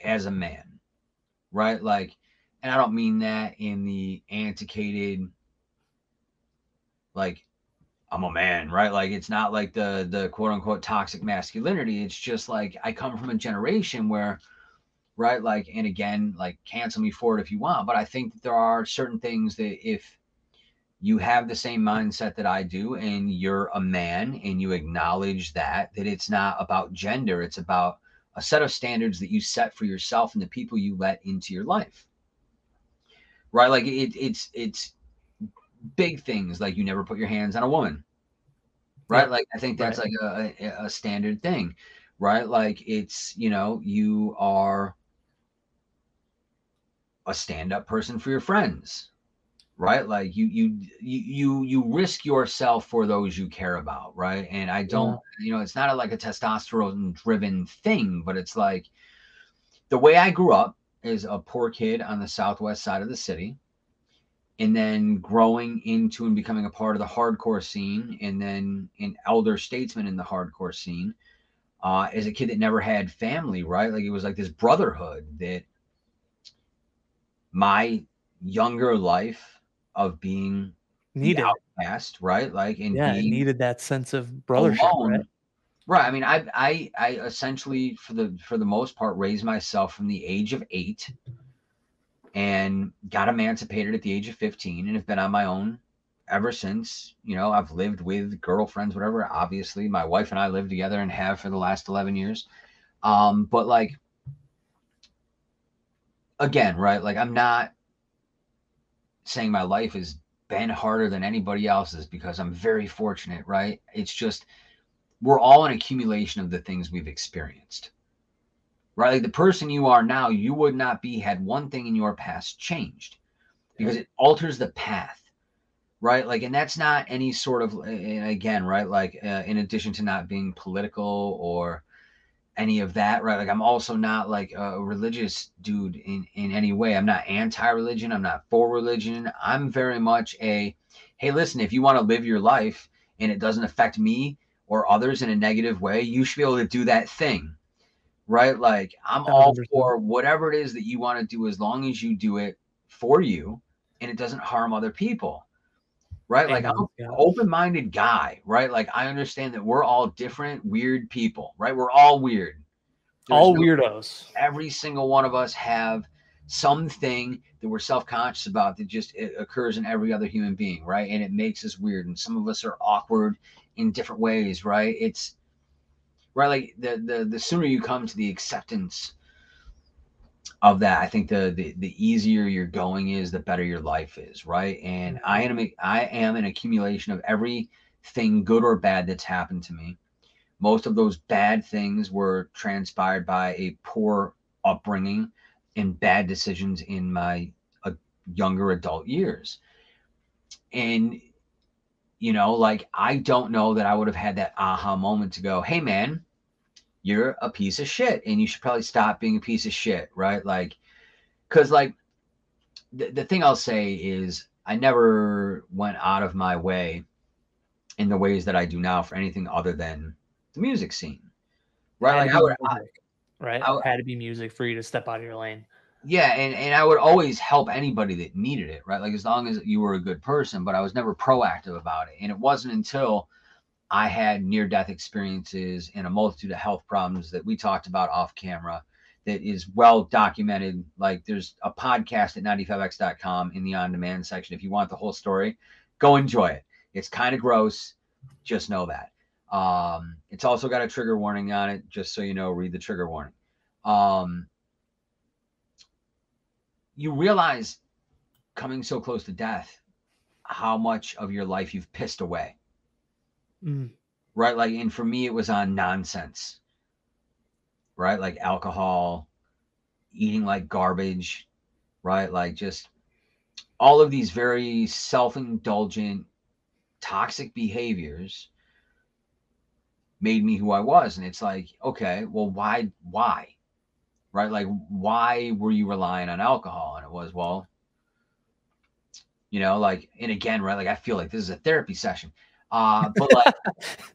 Speaker 2: as a man, right? Like, and I don't mean that in the antiquated, like I'm a man, right? Like it's not like the the quote unquote toxic masculinity. It's just like I come from a generation where right? Like, and again, like cancel me for it if you want, but I think that there are certain things that if you have the same mindset that I do and you're a man and you acknowledge that, that it's not about gender, it's about a set of standards that you set for yourself and the people you let into your life. Right? Like it, it's it's big things like you never put your hands on a woman. Right? Like I think that's right. like a, a standard thing right? Like it's, you know, you are a stand up person for your friends. right like you you you you you risk yourself for those you care about right and i don't yeah. you know it's not a, like a testosterone driven thing but it's like the way i grew up is a poor kid on the southwest side of the city and then growing into and becoming a part of the hardcore scene and then an elder statesman in the hardcore scene uh, as a kid that never had family right like it was like this brotherhood that my younger life of being
Speaker 1: needed
Speaker 2: outcast, right? Like, and
Speaker 1: yeah, needed that sense of brotherhood. right?
Speaker 2: Right. I mean, I, I, I essentially, for the for the most part, raised myself from the age of eight, and got emancipated at the age of fifteen, and have been on my own ever since. You know, I've lived with girlfriends, whatever. Obviously, my wife and I live together and have for the last eleven years. Um, but like, again, right? Like, I'm not saying my life has been harder than anybody else's because I'm very fortunate, right? It's just we're all an accumulation of the things we've experienced. Right? Like the person you are now, you would not be had one thing in your past changed because it alters the path. Right? Like, and that's not any sort of, again, right? Like, uh, in addition to not being political or any of that, right? Like I'm also not like a religious dude in in any way. I'm not anti-religion. I'm not for religion. I'm very much a hey, listen, if you want to live your life and it doesn't affect me or others in a negative way, you should be able to do that thing. Right? Like I'm all for whatever it is that you want to do as long as you do it for you and it doesn't harm other people right? Like I'm an open-minded guy, right? Like I understand that we're all different, weird people, right? We're all weird.
Speaker 1: There's all no, weirdos.
Speaker 2: Every single one of us have something that we're self-conscious about that just occurs in every other human being, right? And it makes us weird. And some of us are awkward in different ways, right? It's right like the the the sooner you come to the acceptance of that i think the, the the easier you're going is the better your life is right? And i am i am an accumulation of everything good or bad that's happened to me. Most of those bad things were transpired by a poor upbringing and bad decisions in my uh, younger adult years. And you know like i don't know that i would have had that aha moment to go hey man you're a piece of shit and you should probably stop being a piece of shit, right? Like, because, like, the, the thing I'll say is I never went out of my way in the ways that I do now for anything other than the music scene, right? Like, I would,
Speaker 1: I, right? I, had to be music for you to step out of your lane.
Speaker 2: Yeah, and, and I would always help anybody that needed it, right? Like as long as you were a good person, but I was never proactive about it. And it wasn't until I had near death experiences and a multitude of health problems that we talked about off camera that is well documented. Like there's a podcast at 95x.com in the on demand section. If you want the whole story, go enjoy it. It's kind of gross. Just know that. Um, it's also got a trigger warning on it, just so you know, read the trigger warning. Um, you realize coming so close to death how much of your life you've pissed away Mm. Right. Like, and for me, it was on nonsense. Right. Like alcohol, eating like garbage. Right. Like just all of these very self indulgent, toxic behaviors made me who I was. And it's like, okay, well, why, why? Right? Like, why were you relying on alcohol? And it was, well, you know, like, and again, right? Like, I feel like this is a therapy session. Uh, but like,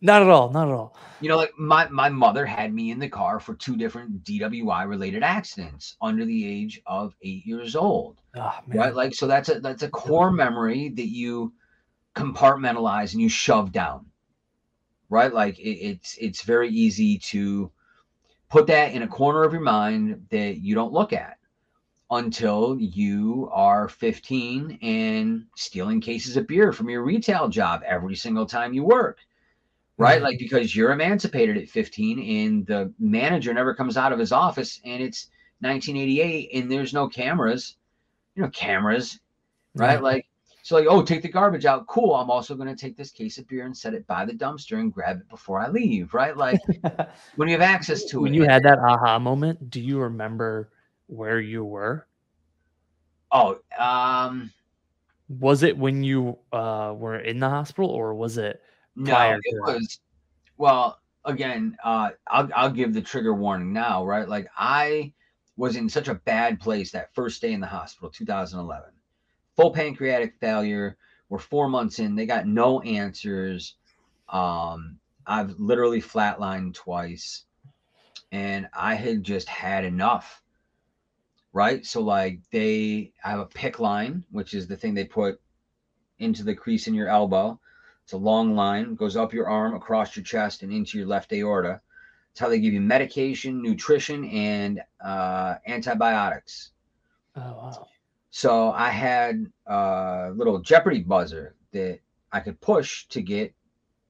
Speaker 1: not at all, not at all.
Speaker 2: You know, like my my mother had me in the car for two different DWI related accidents under the age of eight years old. Oh, right, like so that's a that's a core memory that you compartmentalize and you shove down. Right, like it, it's it's very easy to put that in a corner of your mind that you don't look at until you are 15 and stealing cases of beer from your retail job every single time you work right? Mm-hmm. like because you're emancipated at 15 and the manager never comes out of his office and it's 1988 and there's no cameras you know cameras right? Mm-hmm. like so like oh take the garbage out. Cool. I'm also going to take this case of beer and set it by the dumpster and grab it before i leave right? Like when you have access to
Speaker 1: when
Speaker 2: it
Speaker 1: when you had that aha moment do you remember where you were?
Speaker 2: Oh, um,
Speaker 1: Was it when you uh, were in the hospital, or was it?
Speaker 2: No,
Speaker 1: prior
Speaker 2: it
Speaker 1: to
Speaker 2: was. Well, again, uh, I'll I'll give the trigger warning now, right? Like I was in such a bad place that first day in the hospital, 2011, full pancreatic failure. We're four months in. They got no answers. Um, I've literally flatlined twice, and I had just had enough. Right. So like they have a PICC line, which is the thing they put into the crease in your elbow. It's a long line, goes up your arm, across your chest, and into your left aorta. It's how they give you medication, nutrition, and uh, antibiotics.
Speaker 1: Oh wow.
Speaker 2: So I had a little Jeopardy buzzer that I could push to get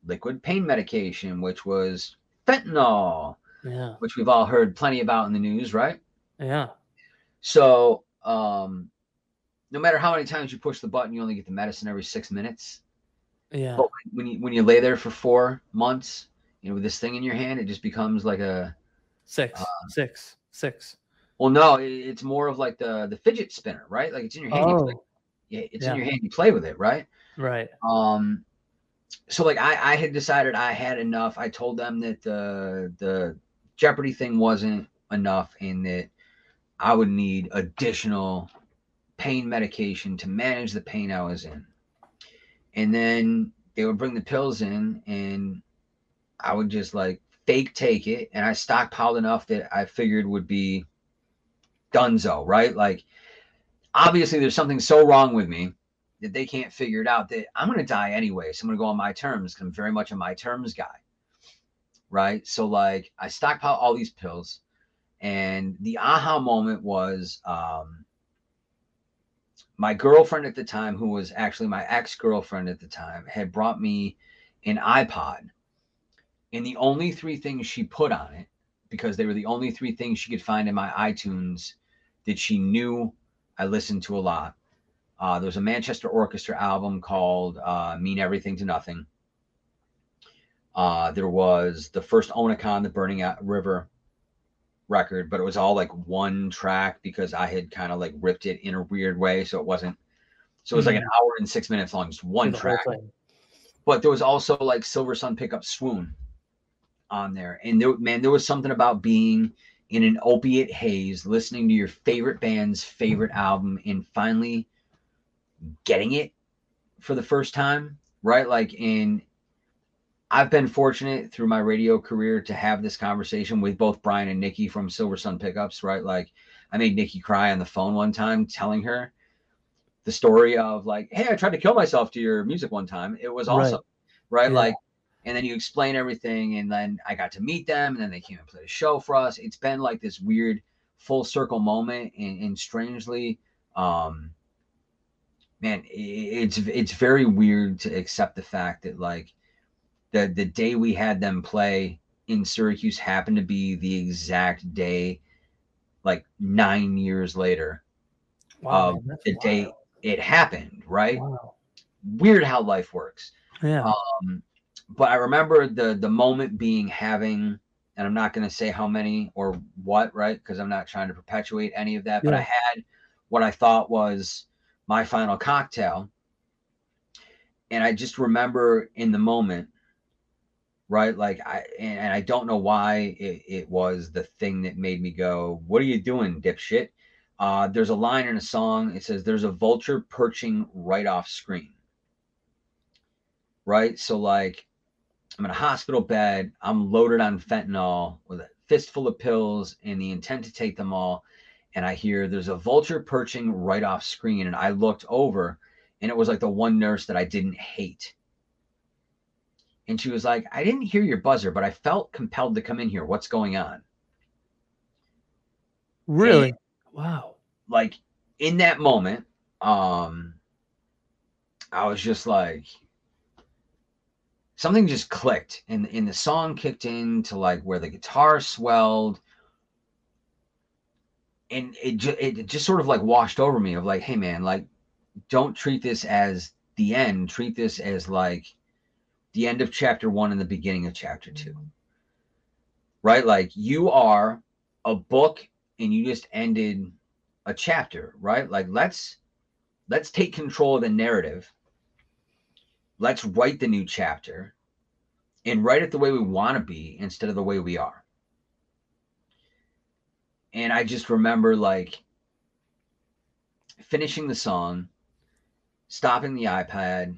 Speaker 2: liquid pain medication, which was fentanyl,
Speaker 1: Yeah.
Speaker 2: which we've all heard plenty about in the news, right?
Speaker 1: Yeah.
Speaker 2: So, um, no matter how many times you push the button, you only get the medicine every six minutes.
Speaker 1: Yeah.
Speaker 2: But when you when you lay there for four months, you know, with this thing in your hand, it just becomes like a
Speaker 1: Six.
Speaker 2: uh,
Speaker 1: six. Six.
Speaker 2: well, no, it, it's more of like the the fidget spinner, right? Like it's in your hand.
Speaker 1: Oh.
Speaker 2: yeah, it's
Speaker 1: yeah.
Speaker 2: in your hand. You play with it, right?
Speaker 1: Right.
Speaker 2: Um, so like I I had decided I had enough. I told them that the the Jeopardy thing wasn't enough, and that I would need additional pain medication to manage the pain I was in. And then they would bring the pills in, and I would just like fake take it, and I stockpiled enough that I figured would be dunzo, right? Like, obviously, there's something so wrong with me that they can't figure it out that I'm going to die anyway. So I'm going to go on my terms because I'm very much a my terms guy, right? So, like, I stockpile all these pills, and the aha moment was um, my girlfriend at the time, who was actually my ex girlfriend at the time, had brought me an iPod. And the only three things she put on it, because they were the only three things she could find in my iTunes that she knew I listened to a lot. Uh, there was a Manchester Orchestra album called uh, Mean Everything to Nothing. Uh, there was the first Onicon, the Burning River record, but it was all like one track because I had kind of like ripped it in a weird way. So it wasn't, so it was like an hour and six minutes long, just one track but there was also like Silver Sun Pickup Swoon on there. And there, man, there was something about being in an opiate haze, listening to your favorite band's favorite album, and finally getting it for the first time, right? Like, in I've been fortunate through my radio career to have this conversation with both Brian and Nikki from Silver Sun Pickups, right? Like, I made Nikki cry on the phone one time, telling her the story of like, hey, I tried to kill myself to your music one time. It was awesome, right?
Speaker 1: Yeah.
Speaker 2: Like, and then you explain everything, and then I got to meet them, and then they came and played a show for us. It's been like this weird full circle moment, and, and strangely, um, man, it's it's very weird to accept the fact that like the the day we had them play in Syracuse happened to be the exact day, like nine years later,
Speaker 1: Wow.
Speaker 2: um, the day it happened. Right?
Speaker 1: Wow.
Speaker 2: Weird how life works.
Speaker 1: Yeah.
Speaker 2: Um, but I remember the the moment being having, and I'm not going to say how many or what, right? Because I'm not trying to perpetuate any of that. But I had what I thought was my final cocktail, and I just remember in the moment, right? Like I and, I don't know why it, it was the thing that made me go, "What are you doing, dipshit?" Uh, there's a line in a song. It says, "There's a vulture perching right off screen." right? So like I'm in a hospital bed, I'm loaded on fentanyl with a fistful of pills and the intent to take them all. And I hear there's a vulture perching right off screen. And I looked over and it was like the one nurse that I didn't hate. And she was like, I didn't hear your buzzer, but I felt compelled to come in here. What's going on?
Speaker 1: really? Wow.
Speaker 2: like in that moment, um, I was just like, something just clicked, and and the song kicked in to like where the guitar swelled, and it just it just sort of like washed over me of like, hey man, like, don't treat this as the end. Treat this as like the end of chapter one and the beginning of chapter two. Mm-hmm. Right, like you are a book, and you just ended a chapter, right? Like let's let's take control of the narrative. Let's write the new chapter and write it the way we want to be instead of the way we are. And I just remember like finishing the song, stopping the iPad,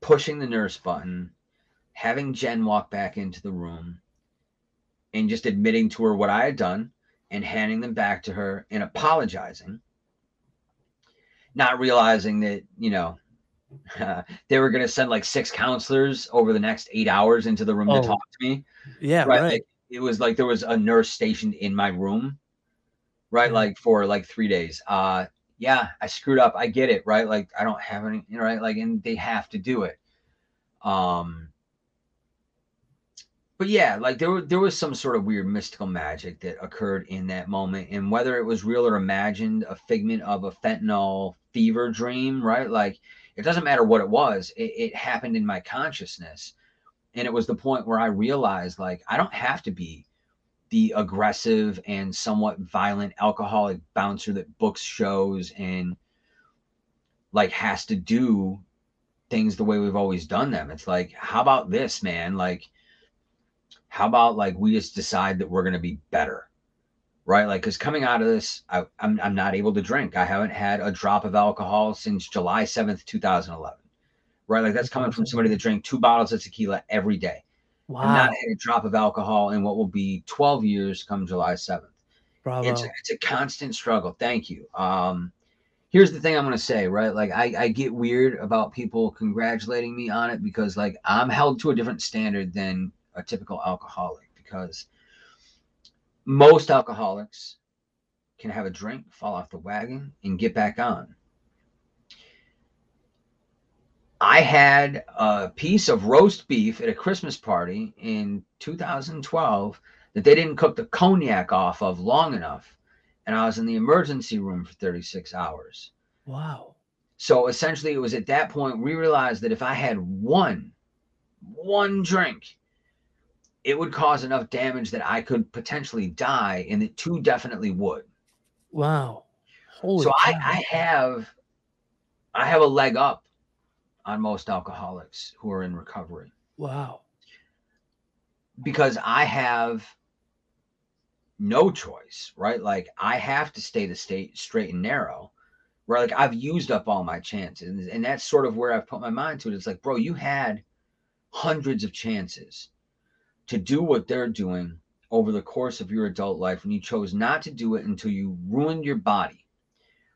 Speaker 2: pushing the nurse button, having Jen walk back into the room, and just admitting to her what I had done and handing them back to her and apologizing, not realizing that, you know, uh, they were going to send like six counselors over the next eight hours into the room
Speaker 1: Oh,
Speaker 2: to talk to me.
Speaker 1: Yeah, right.
Speaker 2: Like, it was like there was a nurse stationed in my room, right?
Speaker 1: Mhm.
Speaker 2: Like for like three days. Uh, yeah, I screwed up. I get it, right? Like I don't have any, you know, right? Like, and they have to do it. Um, but yeah, like there, there was some sort of weird mystical magic that occurred in that moment, and whether it was real or imagined, a figment of a fentanyl fever dream, right? Like it doesn't matter what it was, it, it happened in my consciousness, and it was the point where I realized, like, I don't have to be the aggressive and somewhat violent alcoholic bouncer that books shows and like has to do things the way we've always done them. It's like, how about this, man? Like, how about like we just decide that we're to be better, right? Like, because coming out of this, I, I'm I'm not able to drink. I haven't had a drop of alcohol since July seventh, two thousand eleven, right? Like that's coming from somebody that drank two bottles of tequila every day.
Speaker 1: Wow,
Speaker 2: not had a drop of alcohol in what will be 12 years come July 7th.
Speaker 1: bravo.
Speaker 2: It's, it's a constant struggle. Thank you. Um, here's the thing I'm going to say, right? Like, I, I get weird about people congratulating me on it because, like, I'm held to a different standard than a typical alcoholic because most alcoholics can have a drink, fall off the wagon, and get back on. I had a piece of roast beef at a Christmas party in 2012 that they didn't cook the cognac off of long enough. And I was in the emergency room for 36 hours.
Speaker 1: wow.
Speaker 2: So essentially, it was at that point we realized that if I had one, one drink, it would cause enough damage that I could potentially die, and that two definitely would.
Speaker 1: Wow. Holy
Speaker 2: so I. I have I have a leg up on most alcoholics who are in recovery
Speaker 1: wow.
Speaker 2: because I have no choice, right? Like I have to stay the state straight and narrow. Where like I've used up all my chances, and, and that's sort of where I've put my mind to it. It's like, bro, you had hundreds of chances to do what they're doing over the course of your adult life, and you chose not to do it until you ruined your body.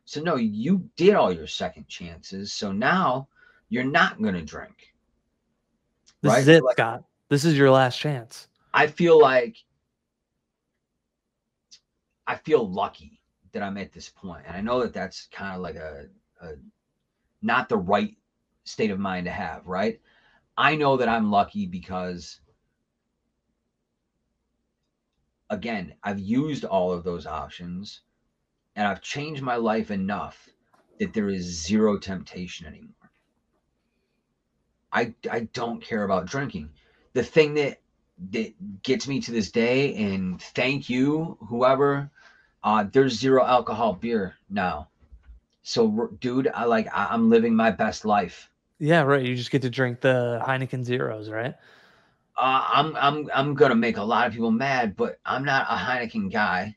Speaker 2: So no, you did all your second chances. So now you're not going to drink.
Speaker 1: This
Speaker 2: right?
Speaker 1: is it,
Speaker 2: Like-
Speaker 1: Scott. This is your last chance.
Speaker 2: I feel like I feel lucky that I'm at this point, and I know that that's kind of like a, a not the right state of mind to have, right? I know that I'm lucky because again, I've used all of those options and I've changed my life enough that there is zero temptation anymore. I I don't care about drinking. The thing that that gets me to this day and thank you whoever uh there's zero alcohol beer now so dude i like I, i'm living my best life
Speaker 1: Yeah, right. You just get to drink the Heineken Zeros, right?
Speaker 2: uh i'm i'm i'm gonna make a lot of people mad but i'm not a heineken guy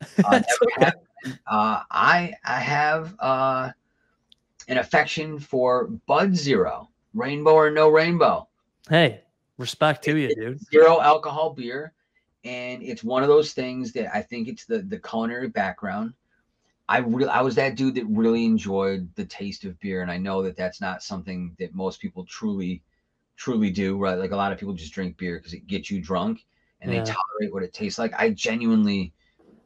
Speaker 2: uh,
Speaker 1: okay.
Speaker 2: uh i i have uh an affection for bud zero rainbow or no rainbow.
Speaker 1: Hey, respect to you, dude.
Speaker 2: zero alcohol beer and it's one of those things that i think it's the the culinary background. I really i was that dude that really enjoyed the taste of beer and i know that that's not something that most people truly truly do right? Like a lot of people just drink beer because it gets you drunk and
Speaker 1: Yeah.
Speaker 2: they tolerate what it tastes like. I genuinely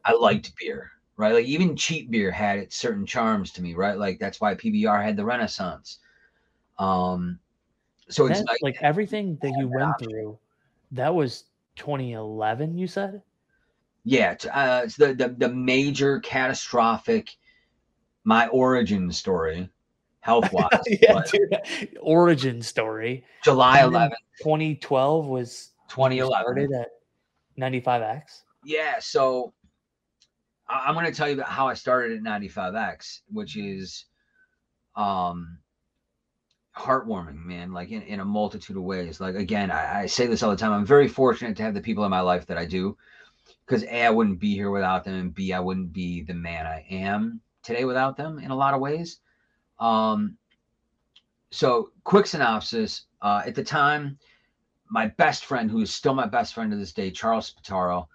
Speaker 2: i liked beer right? Like even cheap beer had its certain charms to me right? Like that's why pbr had the renaissance um so it's
Speaker 1: That-
Speaker 2: nice
Speaker 1: like everything that you went
Speaker 2: option.
Speaker 1: through, that was 2011, you said?
Speaker 2: Yeah, it's, uh, it's the, the the major catastrophic my origin story, health wise.
Speaker 1: yeah, dude. Origin story.
Speaker 2: July
Speaker 1: And
Speaker 2: 11th,
Speaker 1: 2012 was
Speaker 2: 2011.
Speaker 1: started at 95X.
Speaker 2: Yeah, so I'm going to tell you about how I started at 95X, which is um heartwarming, man, like in, in a multitude of ways. Like again, I, I say this all the time. I'm very fortunate to have the people in my life that I do. Because A, I wouldn't be here without them, and B, I wouldn't be the man I am today without them in a lot of ways. Um so quick synopsis. Uh at the time, my best friend, who is still my best friend to this day, Charles Spataro,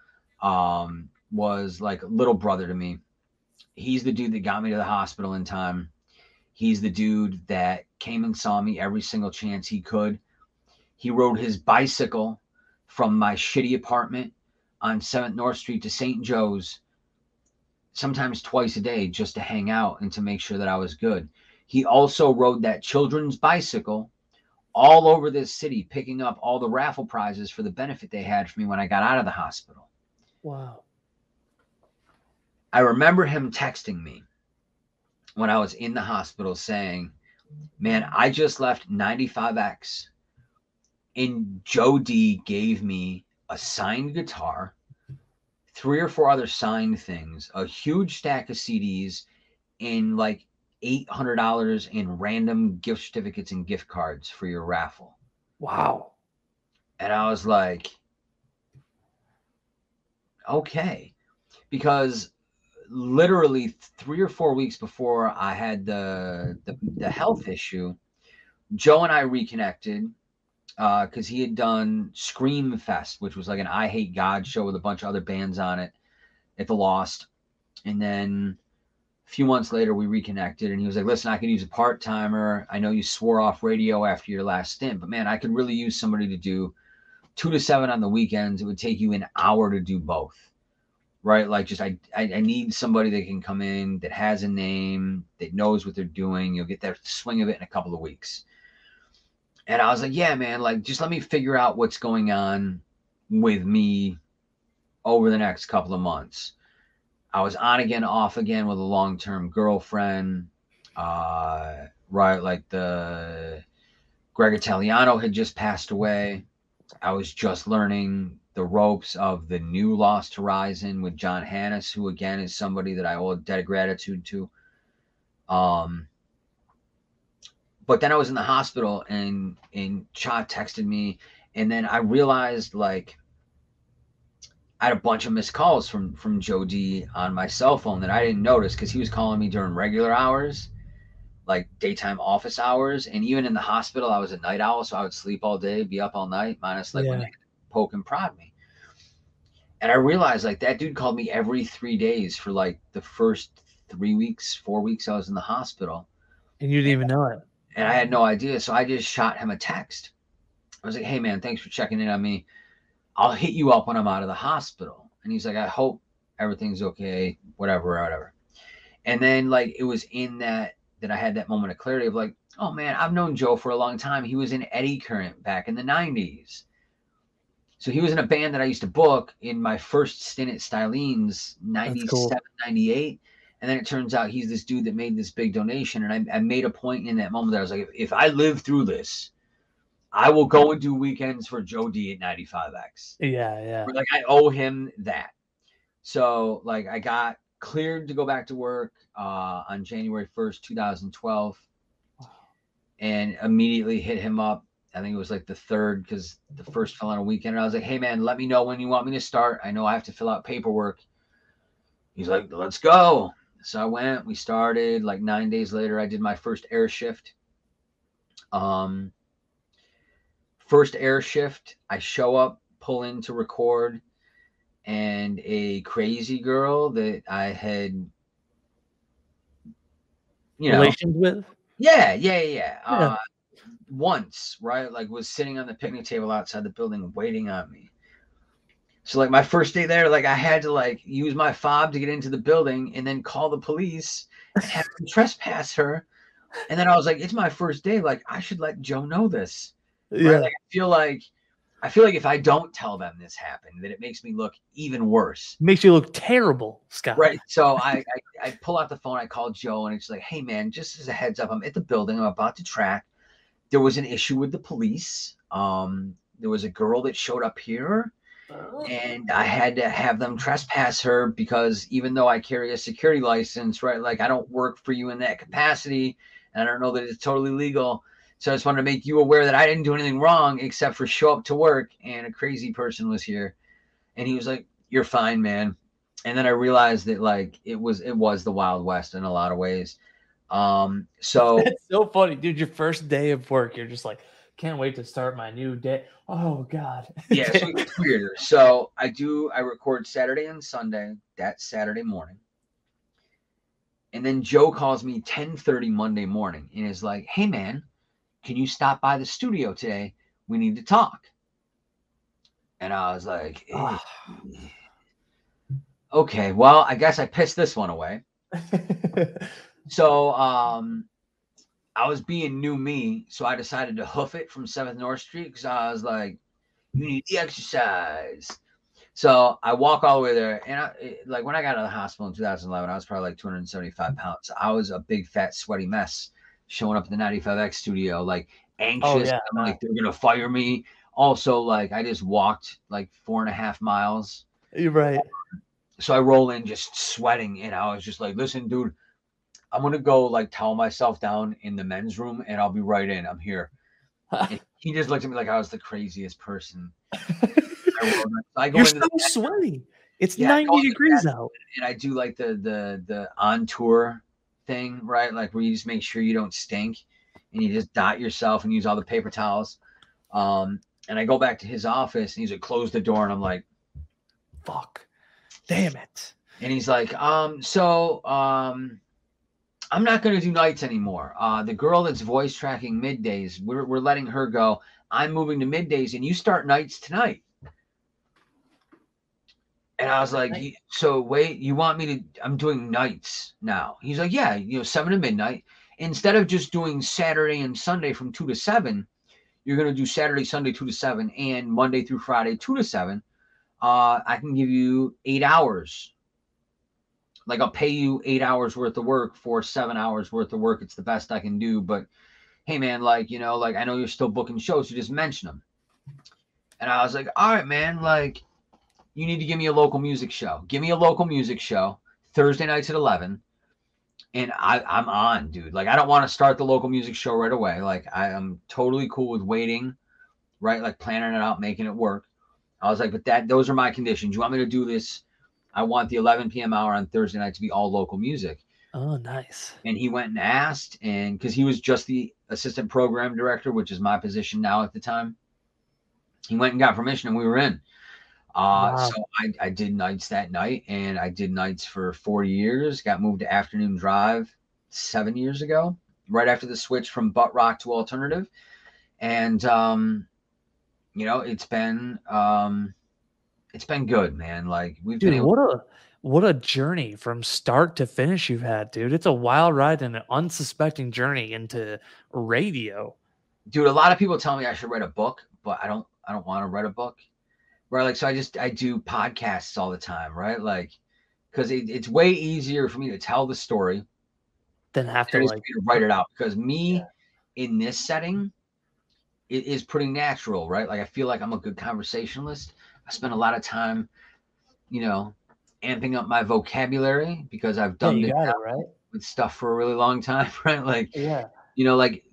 Speaker 2: um, was like little brother to me. He's the dude that got me to the hospital in time. He's the dude that came and saw me every single chance he could. He rode his bicycle from my shitty apartment on 7th North Street to St. Joe's, sometimes twice a day, just to hang out and to make sure that I was good. He also rode that children's bicycle all over this city, picking up all the raffle prizes for the benefit they had for me when I got out of the hospital.
Speaker 1: Wow.
Speaker 2: I remember him texting me when I was in the hospital saying, Man, I just left 95X and Joe D gave me a signed guitar, three or four other signed things, a huge stack of CDs, and like $800 in random gift certificates and gift cards for your raffle.
Speaker 1: Wow.
Speaker 2: And I was like, okay. Because literally three or four weeks before I had the the, the health issue, Joe and I reconnected because uh, he had done Scream Fest, which was like an I Hate God show with a bunch of other bands on it at the Lost. And then a few months later, we reconnected, and he was like, "Listen, I could use a part timer. I know you swore off radio after your last stint, but man, I could really use somebody to do two to seven on the weekends. It would take you an hour to do both." Right? Like just I, I, I need somebody that can come in that has a name that knows what they're doing. You'll get that swing of it in a couple of weeks. And I was like, yeah, man, like just let me figure out what's going on with me over the next couple of months. I was on again, off again with a long term girlfriend. Uh, right, like the Greg Italiano had just passed away. I was just learning the ropes of the new Lost Horizon with John Hannis, who again is somebody that I owe a debt of gratitude to. Um, but then I was in the hospital and and Cha texted me, and then I realized like I had a bunch of missed calls from from Joe D on my cell phone that I didn't notice because he was calling me during regular hours, like daytime office hours, and even in the hospital I was a night owl, so I would sleep all day, be up all night, minus like yeah. when they poke and prod me. And I realized like that dude called me every three days for like the first three weeks, four weeks I was in the hospital.
Speaker 1: And you didn't even know it.
Speaker 2: And I had no idea. So I just shot him a text. I was like, hey man, thanks for checking in on me. I'll hit you up when I'm out of the hospital. And he's like, I hope everything's okay, whatever, whatever. And then like it was in that that I had that moment of clarity of like, oh man, I've known Joe for a long time. He was in Eddy Current back in the 90s. So he was in a band that I used to book in my first stint at Stylene's 97, cool. 98. And then it turns out he's this dude that made this big donation. And I, I made a point in that moment that I was like, if, if, I live through this, I will go and do weekends for Joe D at 95X.
Speaker 1: Yeah, yeah.
Speaker 2: like I owe him that. So like I got cleared to go back to work uh, on January 1st, 2012. And immediately hit him up I think it was like the third because the first fell on a weekend. And I was like, hey, man, let me know when you want me to start. I know I have to fill out paperwork. He's like, let's go. So I went, we started. Like nine days later, I did my first air shift. Um, first air shift, I show up, pull in to record, and a crazy girl that I had, you know,
Speaker 1: relations with.
Speaker 2: Yeah, yeah, yeah. yeah. Uh, once, right? Like was sitting on the picnic table outside the building waiting on me. So like my first day there, like I had to like use my fob to get into the building and then call the police and have them trespass her. And then I was like, it's my first day. Like I should let Joe know this. Right? Yeah. Like, I feel like I feel like if I don't tell them this happened, that it makes me look even worse.
Speaker 1: Makes you look terrible, Scott.
Speaker 2: Right. So I, I, I pull out the phone, I call Joe, and it's like, hey man, just as a heads up, I'm at the building, I'm about to track there was an issue with the police. Um, there was a girl that showed up here, oh. and I had to have them trespass her because even though I carry a security license, right, like I don't work for you in that capacity, and I don't know that it's totally legal. So I just wanted to make you aware that I didn't do anything wrong except for show up to work and a crazy person was here. And he was like, You're fine, man. And then I realized that like it was it was the Wild West in a lot of ways. Um, so
Speaker 1: it's so funny, dude. Your first day of work, you're just like, can't wait to start my new day. Oh God.
Speaker 2: yeah, so it's weirder. So I do I record Saturday and Sunday, that Saturday morning. And then Joe calls me 10:30 Monday morning and is like, "Hey man, can you stop by the studio today? We need to talk." And I was like, eh, "Okay, well, I guess I pissed this one away." so, um I was being new me, so I decided to hoof it from 7th North Street because I was like, "You need the exercise." So I walk all the way there, and I, it, like when I got out of the hospital in 2011, I was probably like 275 pounds. I was a big, fat, sweaty mess showing up at the 95X studio, like anxious.
Speaker 1: Oh, yeah,
Speaker 2: I'm like they're gonna fire me. Also, like I just walked like four and a half miles.
Speaker 1: You're right.
Speaker 2: So I roll in just sweating, and I was just like, "Listen, dude, I'm gonna go like towel myself down in the men's room, and I'll be right in. I'm here." He just looked at me like I was the craziest person. I, go
Speaker 1: You're so sweaty. It's
Speaker 2: Yeah,
Speaker 1: 90 degrees out.
Speaker 2: and I do like the the the on tour thing, right? Like where you just make sure you don't stink and you just dot yourself and use all the paper towels. Um, and I go back to his office and he's like, close the door, and I'm like,
Speaker 1: Fuck. Damn it.
Speaker 2: and he's like, um, so um I'm not gonna do nights anymore. Uh the girl that's voice tracking middays, we're we're letting her go. I'm moving to middays and you start nights tonight. And I was like. So wait, you want me to? I'm doing nights now. He's like, yeah, you know, seven to midnight. Instead of just doing Saturday and Sunday from two to seven, you're gonna do Saturday, Sunday, two to seven, and Monday through Friday, two to seven. Uh, I can give you eight hours. Like I'll pay you eight hours worth of work for seven hours worth of work. It's the best I can do. But hey, man, like you know, like I know you're still booking shows, so just mention them. And I was like, all right, man, like you need to give me a local music show. Give me a local music show Thursday nights at 11. And I, I'm on, dude. Like, I don't want to start the local music show right away. Like, I am totally cool with waiting, right? Like, planning it out, making it work. I was like, but that, those are my conditions. You want me to do this? I want the 11 p.m. hour on Thursday night to be all local music.
Speaker 1: Oh, nice.
Speaker 2: And he went and asked, and because he was just the assistant program director, which is my position now at the time, he went and got permission, and we were in. Uh,
Speaker 1: Wow.
Speaker 2: So I, I did nights that night, and I did nights for four years. Got moved to afternoon drive seven years ago, right after the switch from butt rock to alternative, and um, you know it's been um, it's been good, man. Like we've been
Speaker 1: Dude,
Speaker 2: able
Speaker 1: what a what a journey from start to finish you've had, dude. It's a wild ride and an unsuspecting journey into radio.
Speaker 2: dude a lot of people tell me i should write a book but i don't i don't want to write a book right like so i just i do podcasts all the time right like because it, it's way easier for me to tell the story
Speaker 1: than have to like
Speaker 2: to write it out because me
Speaker 1: Yeah.
Speaker 2: in this setting it is pretty natural right like i feel like i'm a good conversationalist i spent a lot of time you know amping up my vocabulary because i've done this
Speaker 1: it, right?
Speaker 2: with stuff for a really long time right like
Speaker 1: Yeah.
Speaker 2: you know, like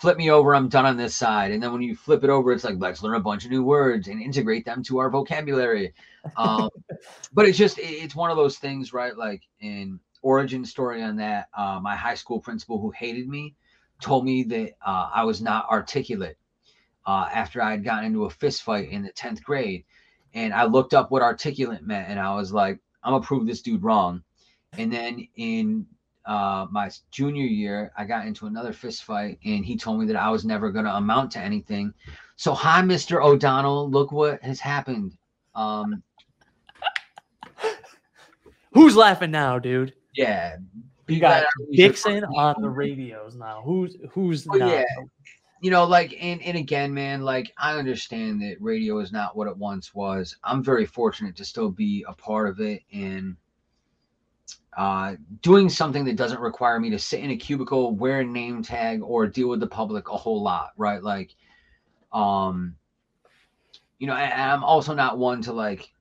Speaker 2: flip me over, I'm done on this side. And then when you flip it over, it's like, let's learn a bunch of new words and integrate them to our vocabulary. Um, but it's just, it's one of those things, right? Like in origin story on that, uh, my high school principal who hated me told me that uh, I was not articulate uh, after I had gotten into a fist fight in the 10th grade. And I looked up what articulate meant and I was like, I'm gonna prove this dude wrong. And then in uh, my junior year, I got into another fist fight, and he told me that I was never going to amount to anything. So, hi, Mr. O'Donnell. Look what has happened. Um,
Speaker 1: Who's laughing now, dude?
Speaker 2: yeah,
Speaker 1: You got
Speaker 2: glad I researched
Speaker 1: Dixon on the radios now. Who's who's
Speaker 2: Oh,
Speaker 1: not?
Speaker 2: yeah. You know, like, and and again, man, like, I understand that radio is not what it once was. I'm very fortunate to still be a part of it and uh, doing something that doesn't require me to sit in a cubicle, wear a name tag, or deal with the public a whole lot, right? Like, um, you know, and I'm also not one to like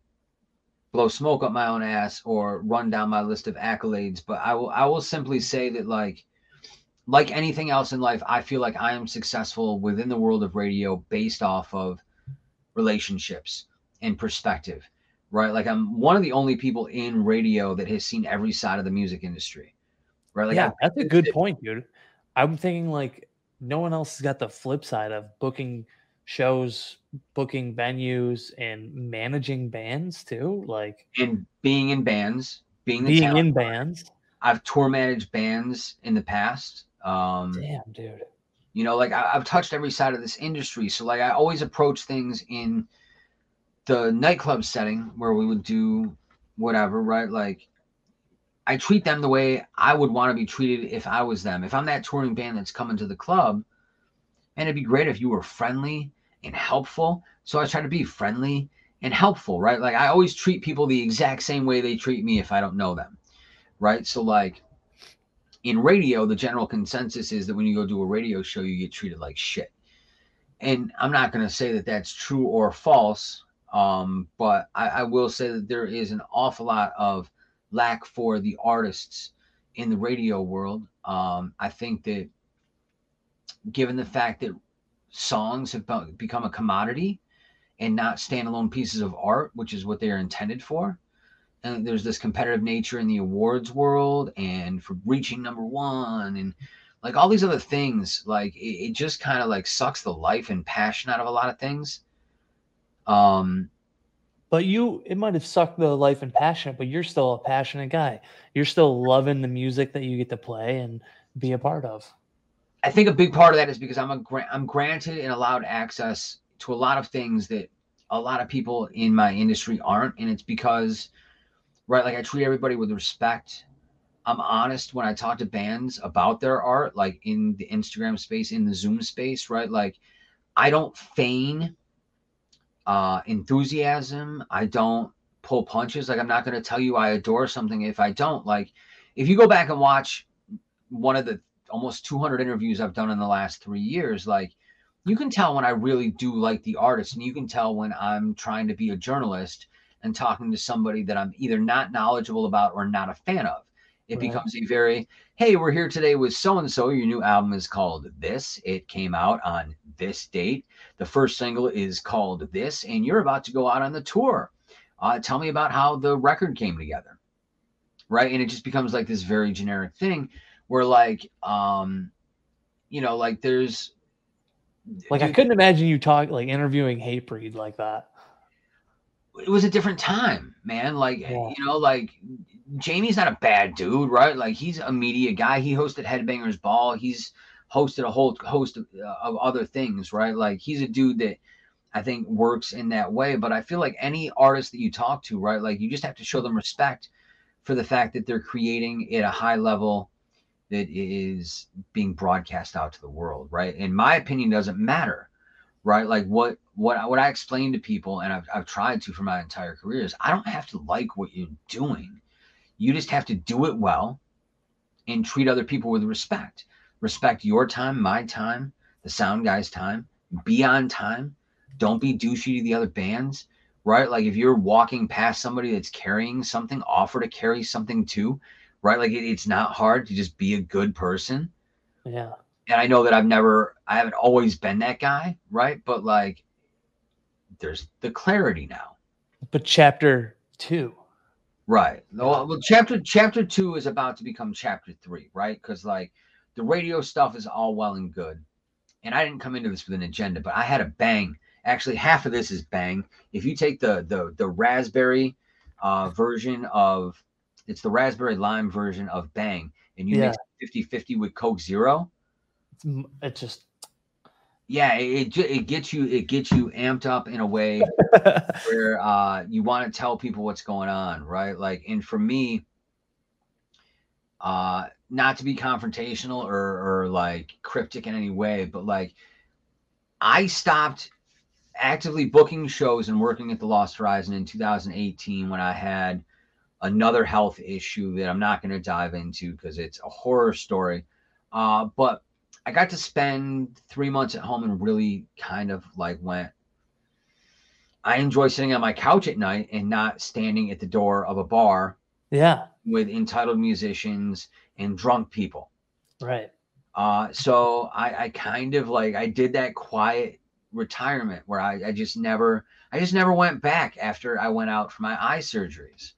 Speaker 2: blow smoke up my own ass or run down my list of accolades, but I will I will simply say that like like anything else in life, I feel like I am successful within the world of radio based off of relationships and perspective, right? Like I'm one of the only people in radio that has seen every side of the music industry, right? Like
Speaker 1: yeah,
Speaker 2: I-
Speaker 1: that's a good point, dude. I'm thinking like no one else has got the flip side of booking shows, booking venues, and managing bands too. Like
Speaker 2: and being in bands, being the
Speaker 1: being in bands.
Speaker 2: I've tour managed bands in the past. Um,
Speaker 1: Damn, dude.
Speaker 2: you know, like I, I've touched every side of this industry. So like I always approach things in the nightclub setting where we would do whatever, right? Like I treat them the way I would want to be treated if I was them. If I'm that touring band that's coming to the club, and it'd be great if you were friendly and helpful. So I try to be friendly and helpful, right? Like I always treat people the exact same way they treat me if I don't know them, right? So like in radio, the general consensus is that when you go do a radio show, you get treated like shit. And I'm not going to say that that's true or false, um, but I, I will say that there is an awful lot of lack for the artists in the radio world. Um, I think that given the fact that songs have become a commodity and not standalone pieces of art, which is what they are intended for, and there's this competitive nature in the awards world and for reaching number one and like all these other things like it, it just kind of like sucks the life and passion out of a lot of things um
Speaker 1: But you, it might have sucked the life and passion, but you're still a passionate guy. You're still loving the music that you get to play and be a part of.
Speaker 2: i think a big part of that is because i'm a i'm granted and allowed access to a lot of things that a lot of people in my industry aren't and it's because right like i treat everybody with respect. I'm honest when i talk to bands about their art like in the instagram space in the zoom space right? Like i don't feign uh enthusiasm. I don't pull punches. Like i'm not going to tell you i adore something if i don't. Like if you go back and watch one of the almost 200 interviews i've done in the last three years like you can tell when i really do like the artist and you can tell when i'm trying to be a journalist and talking to somebody that i'm either not knowledgeable about or not a fan of. It
Speaker 1: Right.
Speaker 2: becomes a very hey we're here today with so and so your new album is called this. It came out on this date. The first single is called this and you're about to go out on the tour. Uh, tell me about how the record came together. Right? And it just becomes like this very generic thing where like um you know like there's
Speaker 1: Like I couldn't imagine you talk like interviewing Hatebreed like that.
Speaker 2: It was a different time man. Like
Speaker 1: Yeah.
Speaker 2: you know like jamie's not a bad dude right? Like he's a media guy. He hosted headbangers ball. He's hosted a whole host of, uh, of other things right? Like he's a dude that i think works in that way. But i feel like any artist that you talk to right like you just have to show them respect for the fact that they're creating at a high level that is being broadcast out to the world right? In my opinion doesn't matter right? Like what what I- what i explain to people and I've, I've tried to for my entire career is i don't have to like what you're doing. You just have to do it well and treat other people with respect. Respect your time my time the sound guy's time. Be on time. Don't be douchey to the other bands right? Like if you're walking past somebody that's carrying something offer to carry something too right? Like it, it's not hard to just be a good person.
Speaker 1: Yeah.
Speaker 2: And I know that I've never, I haven't always been that guy, right? But like, there's the clarity now,
Speaker 1: But chapter two.
Speaker 2: right? Well, well, chapter chapter two is about to become chapter three, right? Because like the radio stuff is all well and good, and I didn't come into this with an agenda, but I had a bang. Actually, half of this is bang. If you take the the the raspberry uh, version of, it's the raspberry lime version of bang, and you mix 50-50 with Coke Zero.
Speaker 1: It just
Speaker 2: yeah it, it it gets you it gets you amped up in a way where uh you want to tell people what's going on right? Like and for me uh not to be confrontational or or like cryptic in any way but like i stopped actively booking shows and working at the lost horizon in 2018 when i had another health issue that i'm not going to dive into because it's a horror story. Uh but I got to spend three months at home and really kind of like went. I enjoy sitting on my couch at night and not standing at the door of a bar
Speaker 1: yeah.
Speaker 2: with entitled musicians and drunk people.
Speaker 1: Right.
Speaker 2: Uh, so I, I kind of like I did that quiet retirement where I, I just never I just never went back after I went out for my eye surgeries.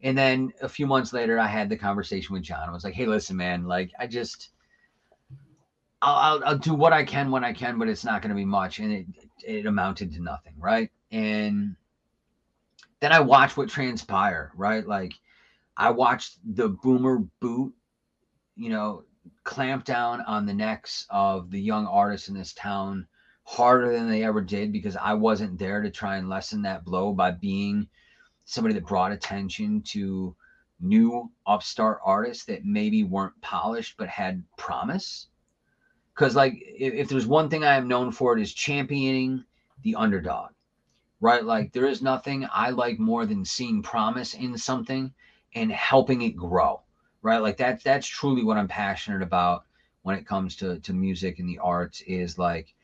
Speaker 2: And then a few months later, I had the conversation with John. I was like, "Hey, listen, man. Like, I just, I'll, I'll, do what I can when I can, but it's not going to be much." And it it amounted to nothing, right? And then I watched what transpired, right? Like, I watched the boomer boot, you know, clamp down on the necks of the young artists in this town harder than they ever did because I wasn't there to try and lessen that blow by being somebody that brought attention to new upstart artists that maybe weren't polished but had promise. Because, like, if, if, there's one thing I am known for, it is championing the underdog, right? Like, there is nothing I like more than seeing promise in something and helping it grow, right? Like, that's that's truly what I'm passionate about when it comes to to music and the arts is like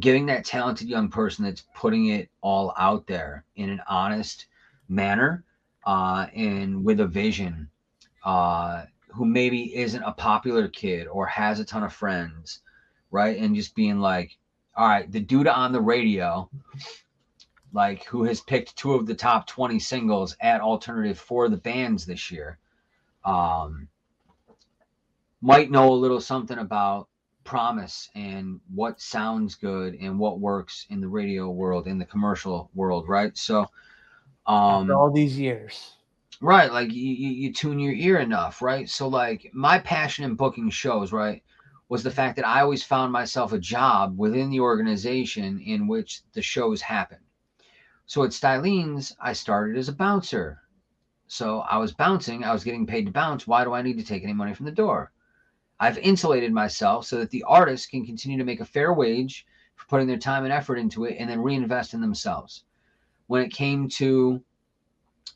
Speaker 2: giving that talented young person that's putting it all out there in an honest manner uh, and with a vision uh, who maybe isn't a popular kid or has a ton of friends, right? And just being like, all right, the dude on the radio, like who has picked two of the top 20 singles at alternative for the bands this year, um, might know a little something about promise and what sounds good and what works in the radio world in the commercial world right so
Speaker 1: um After all these years
Speaker 2: right like you, you tune your ear enough right? So like my passion in booking shows right was the fact that i always found myself a job within the organization in which the shows happened. So at stylene's i started as a bouncer. So i was bouncing i was getting paid to bounce. Why do i need to take any money from the door? I've insulated myself so that the artists can continue to make a fair wage for putting their time and effort into it and then reinvest in themselves. When it came to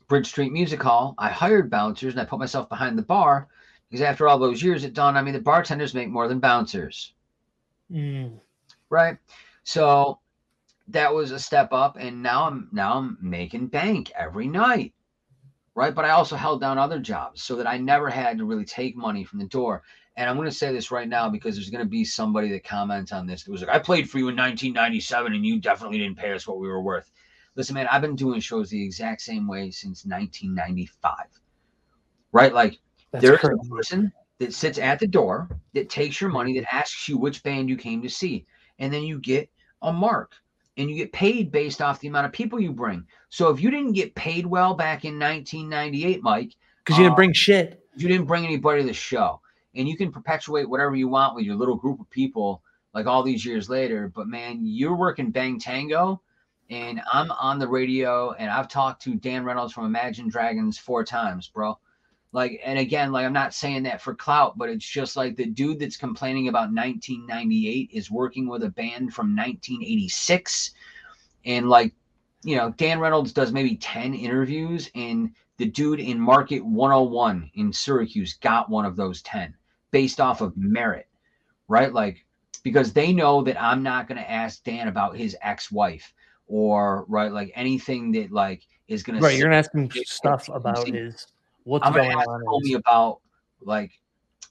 Speaker 2: Bridge Street Music Hall, I hired bouncers and I put myself behind the bar because after all those years, it dawned on me that bartenders make more than bouncers.
Speaker 1: Mm.
Speaker 2: Right. So that was a step up, and now I'm now I'm making bank every night. Right. But I also held down other jobs so that I never had to really take money from the door and I'm going to say this right now because there's going to be somebody that comments on this that was like, I played for you in 1997 and you definitely didn't pay us what we were worth. Listen, man, I've been doing shows the exact same way since 1995. Right? Like, That's there's crazy. a person that sits at the door that takes your money, that asks you which band you came to see. And then you get a mark and you get paid based off the amount of people you bring. So if you didn't get paid well back in 1998, Mike,
Speaker 1: because you didn't uh, bring shit,
Speaker 2: you didn't bring anybody to the show and you can perpetuate whatever you want with your little group of people like all these years later but man you're working bang tango and i'm on the radio and i've talked to dan reynolds from imagine dragons four times bro. Like and again like i'm not saying that for clout but it's just like the dude that's complaining about 1998 is working with a band from 1986 and like you know dan reynolds does maybe 10 interviews and the dude in market 101 in syracuse got one of those 10 based off of merit, right? Like, because they know that I'm not going to ask Dan about his ex wife or, right, like anything that, like, is going
Speaker 1: to. Right. You're to ask him stuff about his, what's I'm going on.
Speaker 2: Tell me about, like,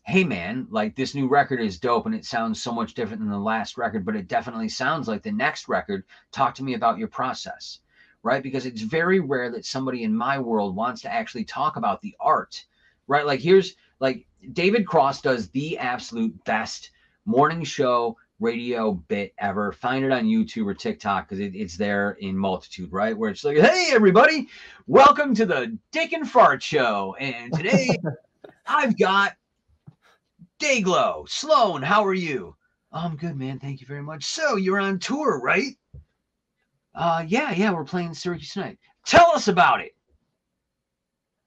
Speaker 2: hey, man, like, this new record is dope and it sounds so much different than the last record, but it definitely sounds like the next record. Talk to me about your process, right? Because it's very rare that somebody in my world wants to actually talk about the art, right? Like, here's, like David Cross does the absolute best morning show radio bit ever. Find it on YouTube or TikTok because it, it's there in multitude, right? Where it's like, hey, everybody, welcome to the Dick and Fart Show. And today I've got Dayglow. Sloan, how are you? Oh, I'm good, man. Thank you very much. So you're on tour, right? Uh, yeah, yeah, we're playing Syracuse tonight. Tell us about it.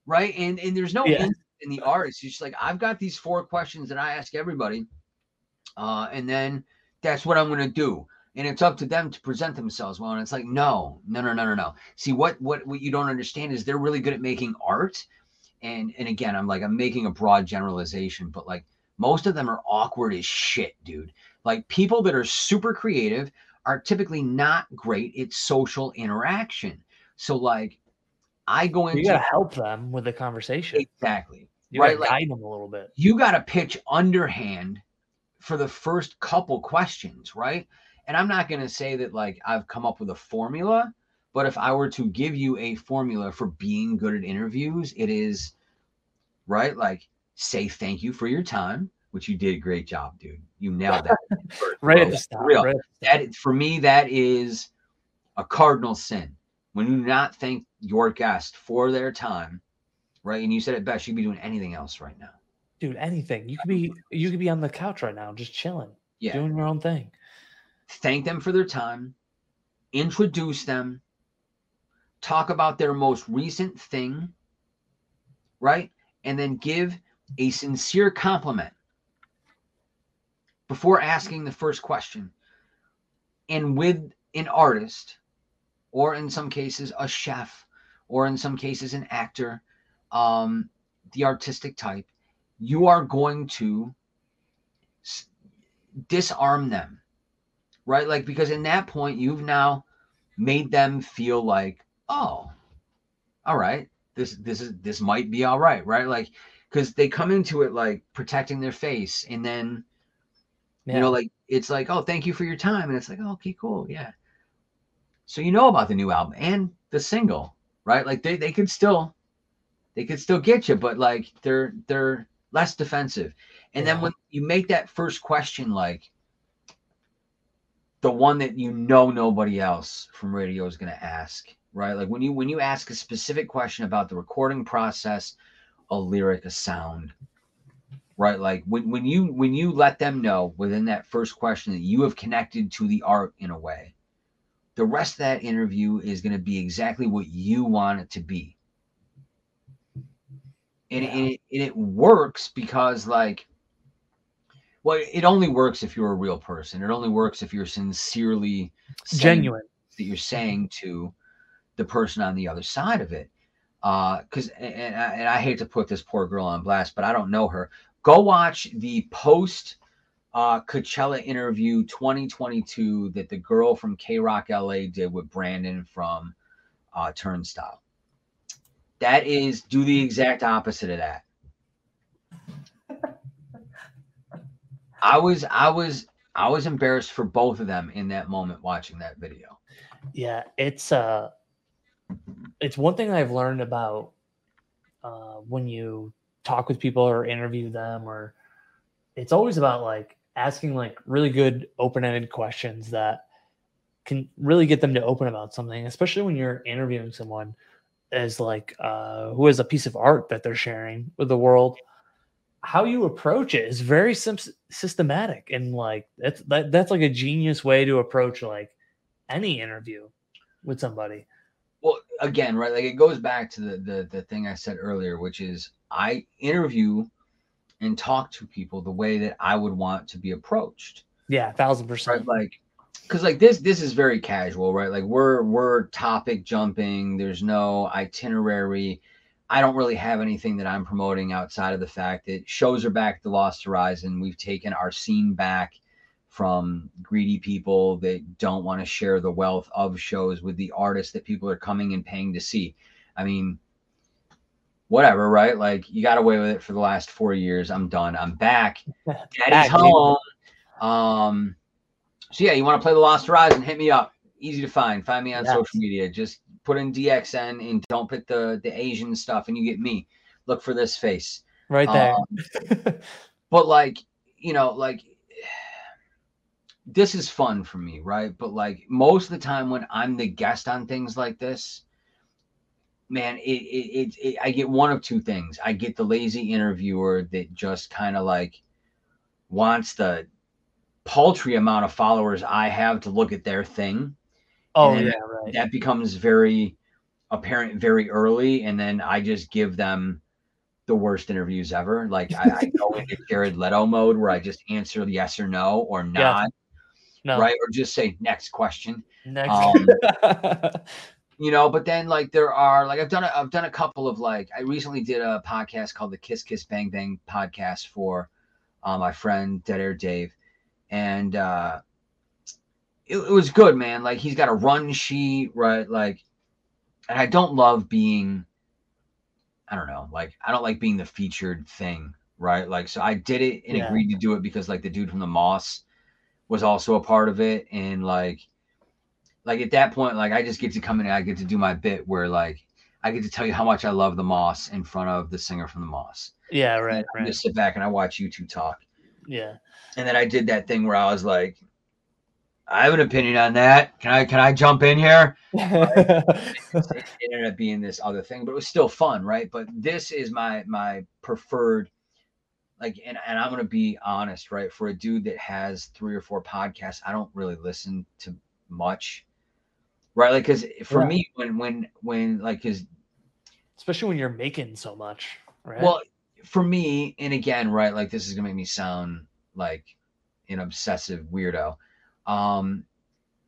Speaker 2: Right. And and there's no yeah in the artist. It's just like I've got these four questions that I ask everybody, uh, and then that's what I'm going to do. And it's up to them to present themselves well. And it's like, no, no, no, no, no, no. See what what what you don't understand is they're really good at making art. And and again, I'm like I'm making a broad generalization, but like most of them are awkward as shit, dude. Like people that are super creative are typically not great at social interaction. So like I go into
Speaker 1: you gotta help them with the conversation.
Speaker 2: Exactly.
Speaker 1: You
Speaker 2: right? Like
Speaker 1: guide them a little bit.
Speaker 2: you got to pitch underhand for the first couple questions, right? And I'm not going to say that like I've come up with a formula, but if I were to give you a formula for being good at interviews, it is right like say thank you for your time, which you did a great job, dude. You nailed that.
Speaker 1: Right at the start.
Speaker 2: real.
Speaker 1: Right at the start.
Speaker 2: That for me that is a cardinal sin. When you not thank your guest for their time, right? And you said it best, you'd be doing anything else right now.
Speaker 1: Dude, anything. You could be you could be on the couch right now, just chilling,
Speaker 2: Yeah.
Speaker 1: doing your own thing.
Speaker 2: thank them for their time, introduce them, talk about their most recent thing, right? And then give a sincere compliment before asking the first question. And with an artist, or in some cases, a chef, or in some cases, an actor, um, the artistic type, you are going to s- disarm them right? Like because in that point you've now made them feel like, oh, all right, this this is this might be all right, right? Like because they come into it like protecting their face, and then
Speaker 1: Yeah.
Speaker 2: you know, like it's like, oh, thank you for your time, and it's like, oh, okay, cool, yeah. So you know about the new album and the single, right? Like they they could still they could still get you, but like they're they're less defensive. And then when you make that first question, like the one that you know nobody else from radio is going to ask, right? Like when you when you ask a specific question about the recording process, a lyric, a sound, right? Like when when you when you let them know within that first question that you have connected to the art in a way, the rest of that interview is going to be exactly what you want it to be. And,
Speaker 1: Yeah.
Speaker 2: and, it, and it works because like well, it only works if you're a real person. It only works if you're sincerely
Speaker 1: Genuine.
Speaker 2: that you're saying to the person on the other side of it. Because and, and I- and I hate to put this poor girl on blast, but I don't know her. Go watch the post uh, Coachella interview 2022 that the girl from KROQ LA did with Brendan from uh, Turnstile. That is do the exact opposite of that. I was I was I was embarrassed for both of them in that moment watching that video.
Speaker 1: Yeah, it's uh it's one thing I've learned about uh when you talk with people or interview them or it's always about like asking like really good open-ended questions that can really get them to open about something, especially when you're interviewing someone as like uh who has a piece of art that they're sharing with the world. How you approach it is very sim- systematic and like that's that, that's like a genius way to approach like any interview with somebody.
Speaker 2: Well, again, right? Like it goes back to the the the thing I said earlier, which is I interview and talk to people the way that I would want to be approached.
Speaker 1: Yeah, thousand
Speaker 2: Right?
Speaker 1: percent.
Speaker 2: Like because like this this is very casual, right? Like we're we're topic jumping, there's no itinerary. I don't really have anything that I'm promoting outside of the fact that shows are back at the Lost Horizon. We've taken our scene back from greedy people that don't want to share the wealth of shows with the artists that people are coming and paying to see. I mean, whatever, right? Like you got away with it for the last four years. I'm done. I'm back.
Speaker 1: Back,
Speaker 2: Daddy's home. Um, so yeah, you want to play the Lost Horizon? Hit me up. Easy to find. Find me on
Speaker 1: Yes.
Speaker 2: social media. Just put in DXN and don't put the the Asian stuff, and you get me. Look for this face.
Speaker 1: Right there.
Speaker 2: Um, but like you know like this is fun for me right but like most of the time when i'm the guest on things like this man it it, it, it i get one of two things i get the lazy interviewer that just kind of like wants the paltry amount of followers i have to look at their thing.
Speaker 1: Oh yeah, right.
Speaker 2: that becomes very apparent very early and then i just give them the worst interviews ever. Like i, I go into jared leto mode where i just answer yes or no or not
Speaker 1: No,
Speaker 2: right? Or just say next question.
Speaker 1: Next.
Speaker 2: um, you know but then like there are like i've done a, i've done a couple of like i recently did a podcast called the kiss kiss bang bang podcast for uh, my friend dead air dave and uh it, it was good man like he's got a run sheet right like and i don't love being I don't know, like I don't like being the featured thing, right? Like so I did it and
Speaker 1: Yeah.
Speaker 2: agreed to do it because like the dude from the Moss was also a part of it and like like at that point like I just get to come in and I get to do my bit where like I get to tell you how much I love the Moss in front of the singer from the Moss.
Speaker 1: Yeah, right,
Speaker 2: I
Speaker 1: right.
Speaker 2: just sit back and I watch you two talk.
Speaker 1: Yeah.
Speaker 2: And then I did that thing where I was like, I have an opinion on that. Can I can I jump in here? it ended up being this other thing, but it was still fun, right? But this is my my preferred like and, and I'm gonna be honest, right? For a dude that has three or four podcasts, I don't really listen to much. Right? Like cause for
Speaker 1: Yeah.
Speaker 2: me when when when like cause
Speaker 1: Especially when you're making so much, right?
Speaker 2: well for me, and again, right, like this is gonna make me sound like an obsessive weirdo. Um,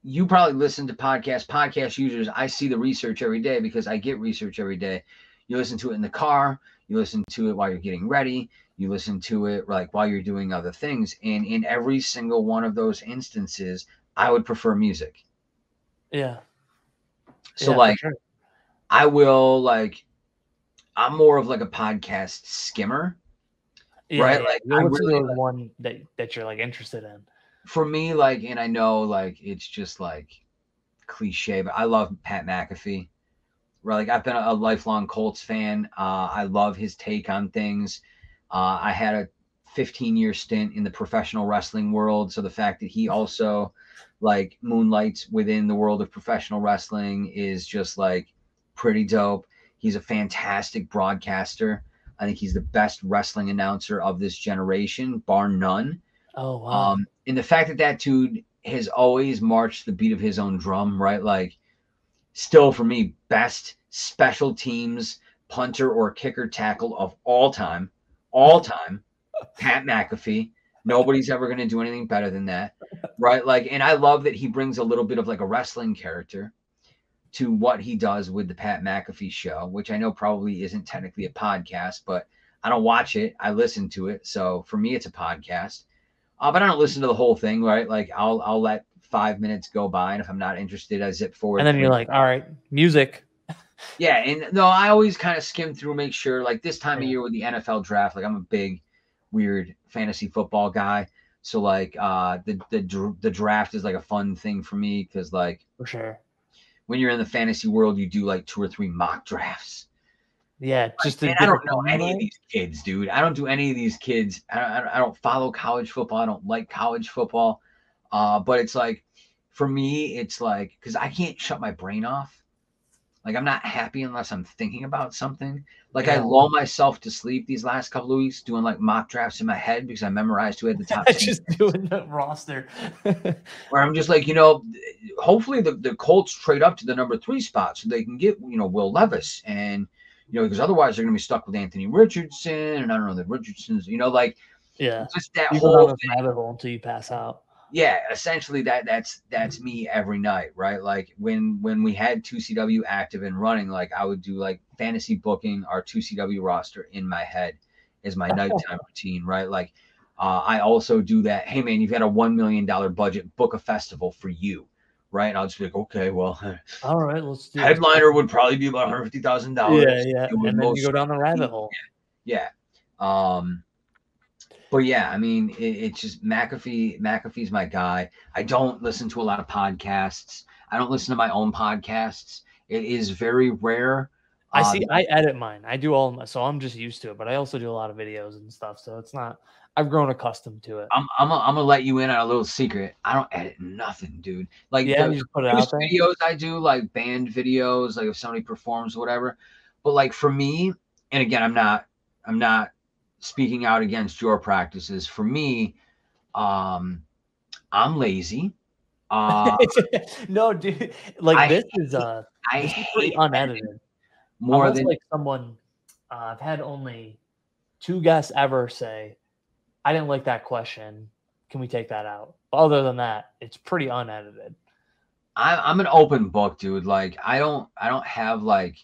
Speaker 2: you probably listen to podcasts, podcast users. I see the research every day because I get research every day. You listen to it in the car, you listen to it while you're getting ready, you listen to it like while you're doing other things. And in every single one of those instances, I would prefer music.
Speaker 1: yeah.
Speaker 2: So
Speaker 1: Yeah,
Speaker 2: like
Speaker 1: sure.
Speaker 2: I will like I'm more of like a podcast skimmer.
Speaker 1: Yeah,
Speaker 2: right,
Speaker 1: yeah.
Speaker 2: like,
Speaker 1: listen
Speaker 2: really
Speaker 1: the
Speaker 2: like-
Speaker 1: one that, that you're like interested in.
Speaker 2: for me, like, and I know like it's just like cliche, but I love Pat McAfee. Right, like I've been a, a lifelong Colts fan. Uh, I love his take on things. Uh, I had a 15 year stint in the professional wrestling world, so the fact that he also like moonlights within the world of professional wrestling is just like pretty dope. He's a fantastic broadcaster. I think he's the best wrestling announcer of this generation, bar none.
Speaker 1: Oh wow.
Speaker 2: Um, and the fact that that dude has always marched the beat of his own drum, right? Like, still for me, best special teams punter or kicker tackle of all time, all time, Pat McAfee. Nobody's ever going to do anything better than that, right? Like, and I love that he brings a little bit of like a wrestling character to what he does with the Pat McAfee show, which I know probably isn't technically a podcast, but I don't watch it. I listen to it. So for me, it's a podcast. Uh, but I don't listen to the whole thing, right? Like I'll I'll let five minutes go by, and if I'm not interested, I zip forward.
Speaker 1: and then you're like, all right, music.
Speaker 2: yeah, and no, I always kind of skim through, make sure. Like this time of year with the NFL draft, like I'm a big, weird fantasy football guy. So like uh the the the draft is like a fun thing for me because like
Speaker 1: For sure.
Speaker 2: When you're in the fantasy world, you do like two or three mock drafts.
Speaker 1: Yeah, just to
Speaker 2: Man,
Speaker 1: get
Speaker 2: don't know any of these kids, dude. I don't do any of these kids. I don't, I don't- I don't follow college football. I don't like college football. Uh, but it's like, for me, it's like, because I can't shut my brain off. Like, I'm not happy unless I'm thinking about something. Like, I lull myself to sleep these last couple of weeks doing like mock drafts in my head because I memorized who had the top 10
Speaker 1: just doing the roster.
Speaker 2: where I'm just like, you know, hopefully the, the Colts trade up to the number three spot so they can get, you know, Will Levis. And, you know, because otherwise they're going to be stuck with Anthony Richardson. And I don't know, the Richardsons, you know, like
Speaker 1: yeah.
Speaker 2: just that
Speaker 1: You
Speaker 2: whole
Speaker 1: down rabbit hole until you pass out.
Speaker 2: Yeah essentially that that's that's me every night right like when when we had 2cw active and running like i would do like fantasy booking our 2cw roster in my head is my nighttime routine right like uh, i also do that hey man you've got a $1 million budget book a festival for you right and i'll just be like okay well
Speaker 1: All right, let's do it.
Speaker 2: headliner would probably be about $150000
Speaker 1: Yeah, yeah. And then
Speaker 2: most
Speaker 1: you go down the rabbit hole.
Speaker 2: yeah. Um, but yeah, I mean, it, it's just McAfee. McAfee's my guy. I don't listen to a lot of podcasts. I don't listen to my own podcasts. It is very rare.
Speaker 1: I
Speaker 2: uh,
Speaker 1: see. I edit mine. I do all, my, so I'm just used to it. But I also do a lot of videos and stuff. So it's not. I've grown accustomed to it.
Speaker 2: I'm I'm gonna I'm gonna let you in on a little secret. I don't edit nothing, dude. Like
Speaker 1: yeah,
Speaker 2: the
Speaker 1: you just put it out there.
Speaker 2: videos I do, like band videos, like if somebody performs or whatever. But like for me, and again, I'm not I'm not speaking out against your practices. For me, um, I'm lazy. Uh,
Speaker 1: no, dude. Like
Speaker 2: I
Speaker 1: this is uh
Speaker 2: I
Speaker 1: this is pretty unedited.
Speaker 2: more than
Speaker 1: like someone. Uh, I've had only two guests ever say, "I didn't like that question. Can we take that out?" But other than that, it's pretty unedited.
Speaker 2: I'm I'm an open book, dude. Like I don't I don't have like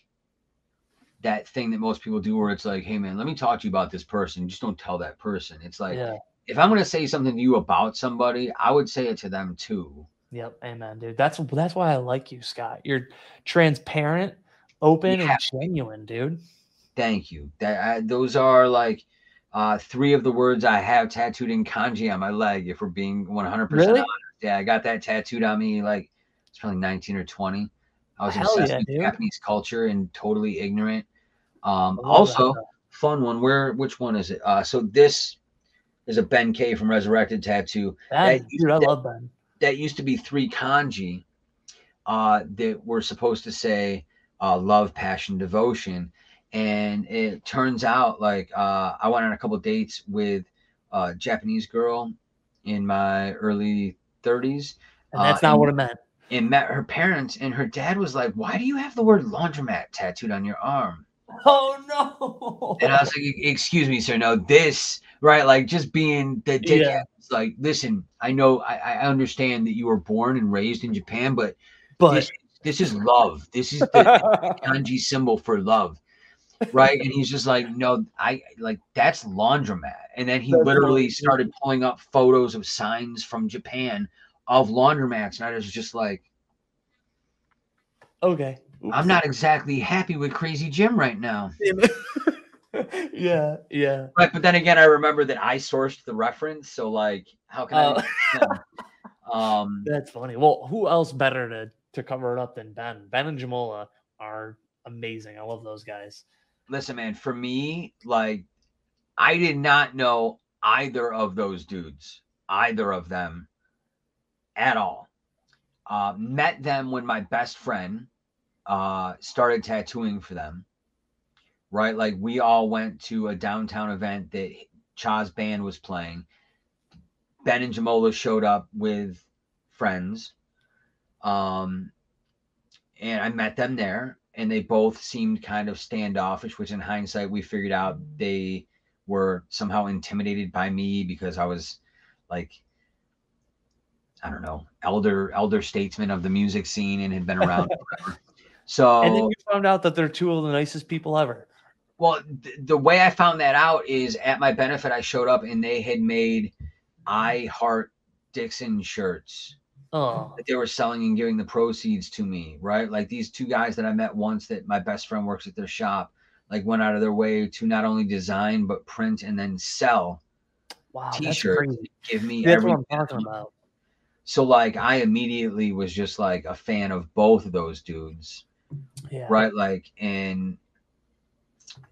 Speaker 2: that thing that most people do where it's like, hey man, let me talk to you about this person. Just don't tell that person. It's like
Speaker 1: yeah.
Speaker 2: if I'm gonna say something to you about somebody, I would say it to them too.
Speaker 1: Yep. Amen, dude. That's that's why I like you, Scott. You're transparent, open,
Speaker 2: Yeah.
Speaker 1: and genuine, dude.
Speaker 2: Thank you. That I, those are like uh, three of the words I have tattooed in kanji on my leg. If we're being 100% honest, yeah, I got that tattooed on me like it's probably 19 or 20. I was
Speaker 1: Hell
Speaker 2: obsessed
Speaker 1: yeah,
Speaker 2: with
Speaker 1: dude.
Speaker 2: Japanese culture and totally ignorant. Um,
Speaker 1: love that
Speaker 2: also, fun one. Where which one is it? Uh, so this is a Ben K from Resurrected Tattoo
Speaker 1: That,
Speaker 2: that-
Speaker 1: dude, I love Ben.
Speaker 2: that used to be three kanji uh, that were supposed to say uh, love, passion, devotion. And it turns out like uh, I went on a couple dates with a Japanese girl in my early 30s
Speaker 1: And that's
Speaker 2: uh,
Speaker 1: not what it meant.
Speaker 2: And met her parents. And her dad was like, Why do you have the word laundromat tattooed on your arm?
Speaker 1: Oh no!
Speaker 2: And I was like, "E-, Excuse me, sir. No, this, right? Like just being the dickhead.
Speaker 1: Yeah.
Speaker 2: Like, listen, I know, I, I understand that you were born and raised in Japan, but
Speaker 1: but
Speaker 2: this, this is love. This is the kanji symbol for love, right? And he's just like, no, I like that's laundromat. And then he
Speaker 1: That's
Speaker 2: literally started pulling up photos of signs from Japan of laundromats, and I was just like,
Speaker 1: okay.
Speaker 2: I'm not exactly happy with Crazy Jim right now.
Speaker 1: yeah, yeah.
Speaker 2: Right, but then again, I remember that I sourced the reference, so like, how can
Speaker 1: Uh,
Speaker 2: I? um,
Speaker 1: that's funny. Well, who else better to to cover it up than Ben? Ben and Jamola are amazing. I love those guys.
Speaker 2: listen, man, for me, like, I did not know either of those dudes, either of them at all. Uh, met them when my best friend uh, started tattooing for them. Right, like we all went to a downtown event that Chaz band was playing. Ben and Jamola showed up with friends, um, and I met them there, and they both seemed kind of standoffish. Which, in hindsight, we figured out they were somehow intimidated by me because I was like I don't know, elder elder statesman of the music scene and had been around forever. So
Speaker 1: And then you found out that they're two of the nicest people ever.
Speaker 2: well, th- the way I found that out is at my benefit, I showed up and they had made I Heart Dixon shirts
Speaker 1: Oh,
Speaker 2: that they were selling and giving the proceeds to me, right? Like these two guys that I met once that my best friend works at their shop, like went out of their way to not only design but print and then sell
Speaker 1: wow,
Speaker 2: t-shirts. Give me
Speaker 1: That's
Speaker 2: every
Speaker 1: what I'm talking about.
Speaker 2: So like I immediately was just like a fan of both of those dudes.
Speaker 1: Yeah.
Speaker 2: right like and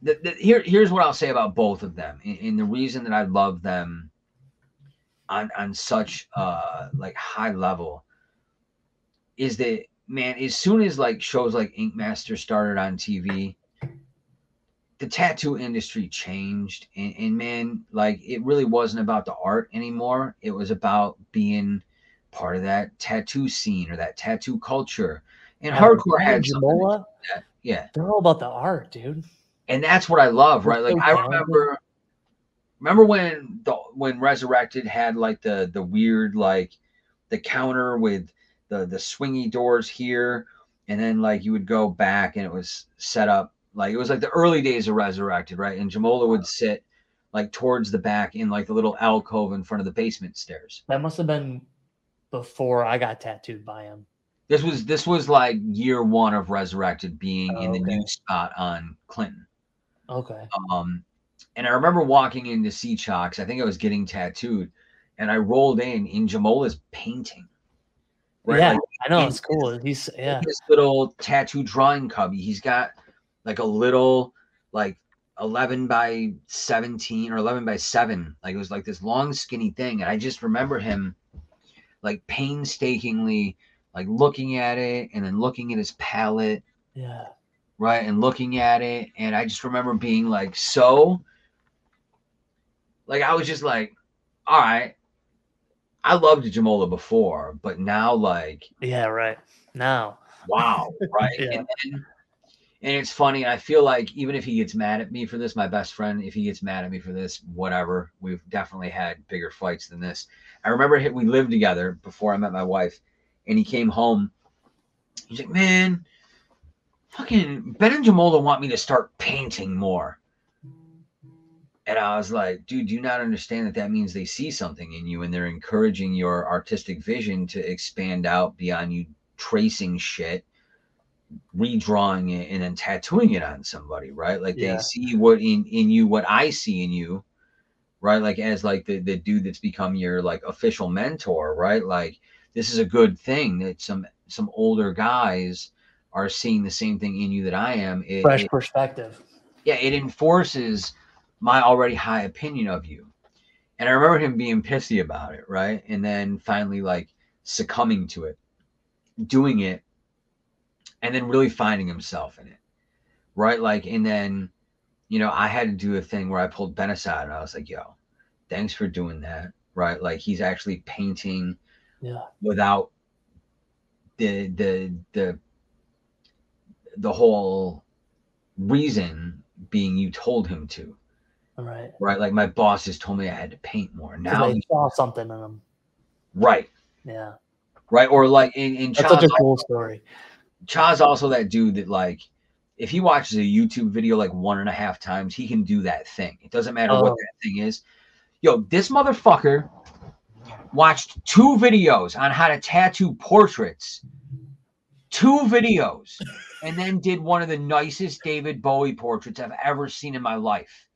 Speaker 2: the, the, here here's what i'll say about both of them and, and the reason that i love them on on such uh like high level is that man as soon as like shows like ink master started on tv the tattoo industry changed and, and man like it really wasn't about the art anymore it was about being part of that tattoo scene or that tattoo culture and
Speaker 1: Yeah,
Speaker 2: hardcore had
Speaker 1: and
Speaker 2: something to
Speaker 1: Jamola,
Speaker 2: that. yeah
Speaker 1: they're all about the art, dude.
Speaker 2: and that's what I love, right? Like I remember, remember when the when Resurrected had like the the weird like the counter with the the swingy doors here, and then like you would go back and it was set up like it was like the early days of Resurrected, right? And Jamola would sit like towards the back in like the little alcove in front of the basement stairs.
Speaker 1: That must have been before I got tattooed by him.
Speaker 2: This was this was like year one of Resurrected being in the
Speaker 1: Oh, Okay.
Speaker 2: new spot on Clinton.
Speaker 1: Okay.
Speaker 2: Um, and I remember walking into Sea Chalks. I think I was getting tattooed, and I rolled in in Jamola's painting.
Speaker 1: Yeah,
Speaker 2: Like,
Speaker 1: I know it's cool. He's yeah.
Speaker 2: This little tattoo drawing cubby. He's got like a little like 11 by 17 or 11 by 7. Like it was like this long skinny thing. And I just remember him like painstakingly like looking at it and then looking at his palette
Speaker 1: Yeah.
Speaker 2: right and looking at it and i just remember being like so like i was just like all right i loved jamola before but now like
Speaker 1: Yeah, right. Now.
Speaker 2: wow right
Speaker 1: Yeah.
Speaker 2: and then and it's funny i feel like even if he gets mad at me for this my best friend if he gets mad at me for this whatever we've definitely had bigger fights than this. I remember we lived together before i met my wife and he came home. He's like man fucking ben and jamola want me to start painting more. And i was like dude do you not understand that that means they see something in you and they're encouraging your artistic vision to expand out beyond you tracing shit redrawing it and then tattooing it on somebody, right? Like
Speaker 1: Yeah.
Speaker 2: they see what in in you, what I see in you, right? Like as like the the dude that's become your like official mentor, right? Like this is a good thing that some some older guys are seeing the same thing in you that I am. It,
Speaker 1: Fresh
Speaker 2: it-
Speaker 1: perspective.
Speaker 2: yeah, it enforces my already high opinion of you. And I remember him being pissy about it, right? And then finally like succumbing to it, doing it, and then really finding himself in it. Right? Like, and then, you know, I had to do a thing where I pulled Ben aside and I was like, yo, thanks for doing that. Right? Like he's actually painting
Speaker 1: Yeah.
Speaker 2: without the the the the whole reason being you told him to
Speaker 1: Right.
Speaker 2: right like my boss just told me i had to paint more
Speaker 1: Now they saw something in them.
Speaker 2: right
Speaker 1: Yeah.
Speaker 2: right or like in, in
Speaker 1: That's such a cool story.
Speaker 2: Chaz also that dude that like if he watches a youtube video like one and a half times he can do that thing it doesn't matter what
Speaker 1: Oh.
Speaker 2: that thing is yo this motherfucker watched two videos on how to tattoo portraits two videos and then did one of the nicest david bowie portraits i've ever seen in my life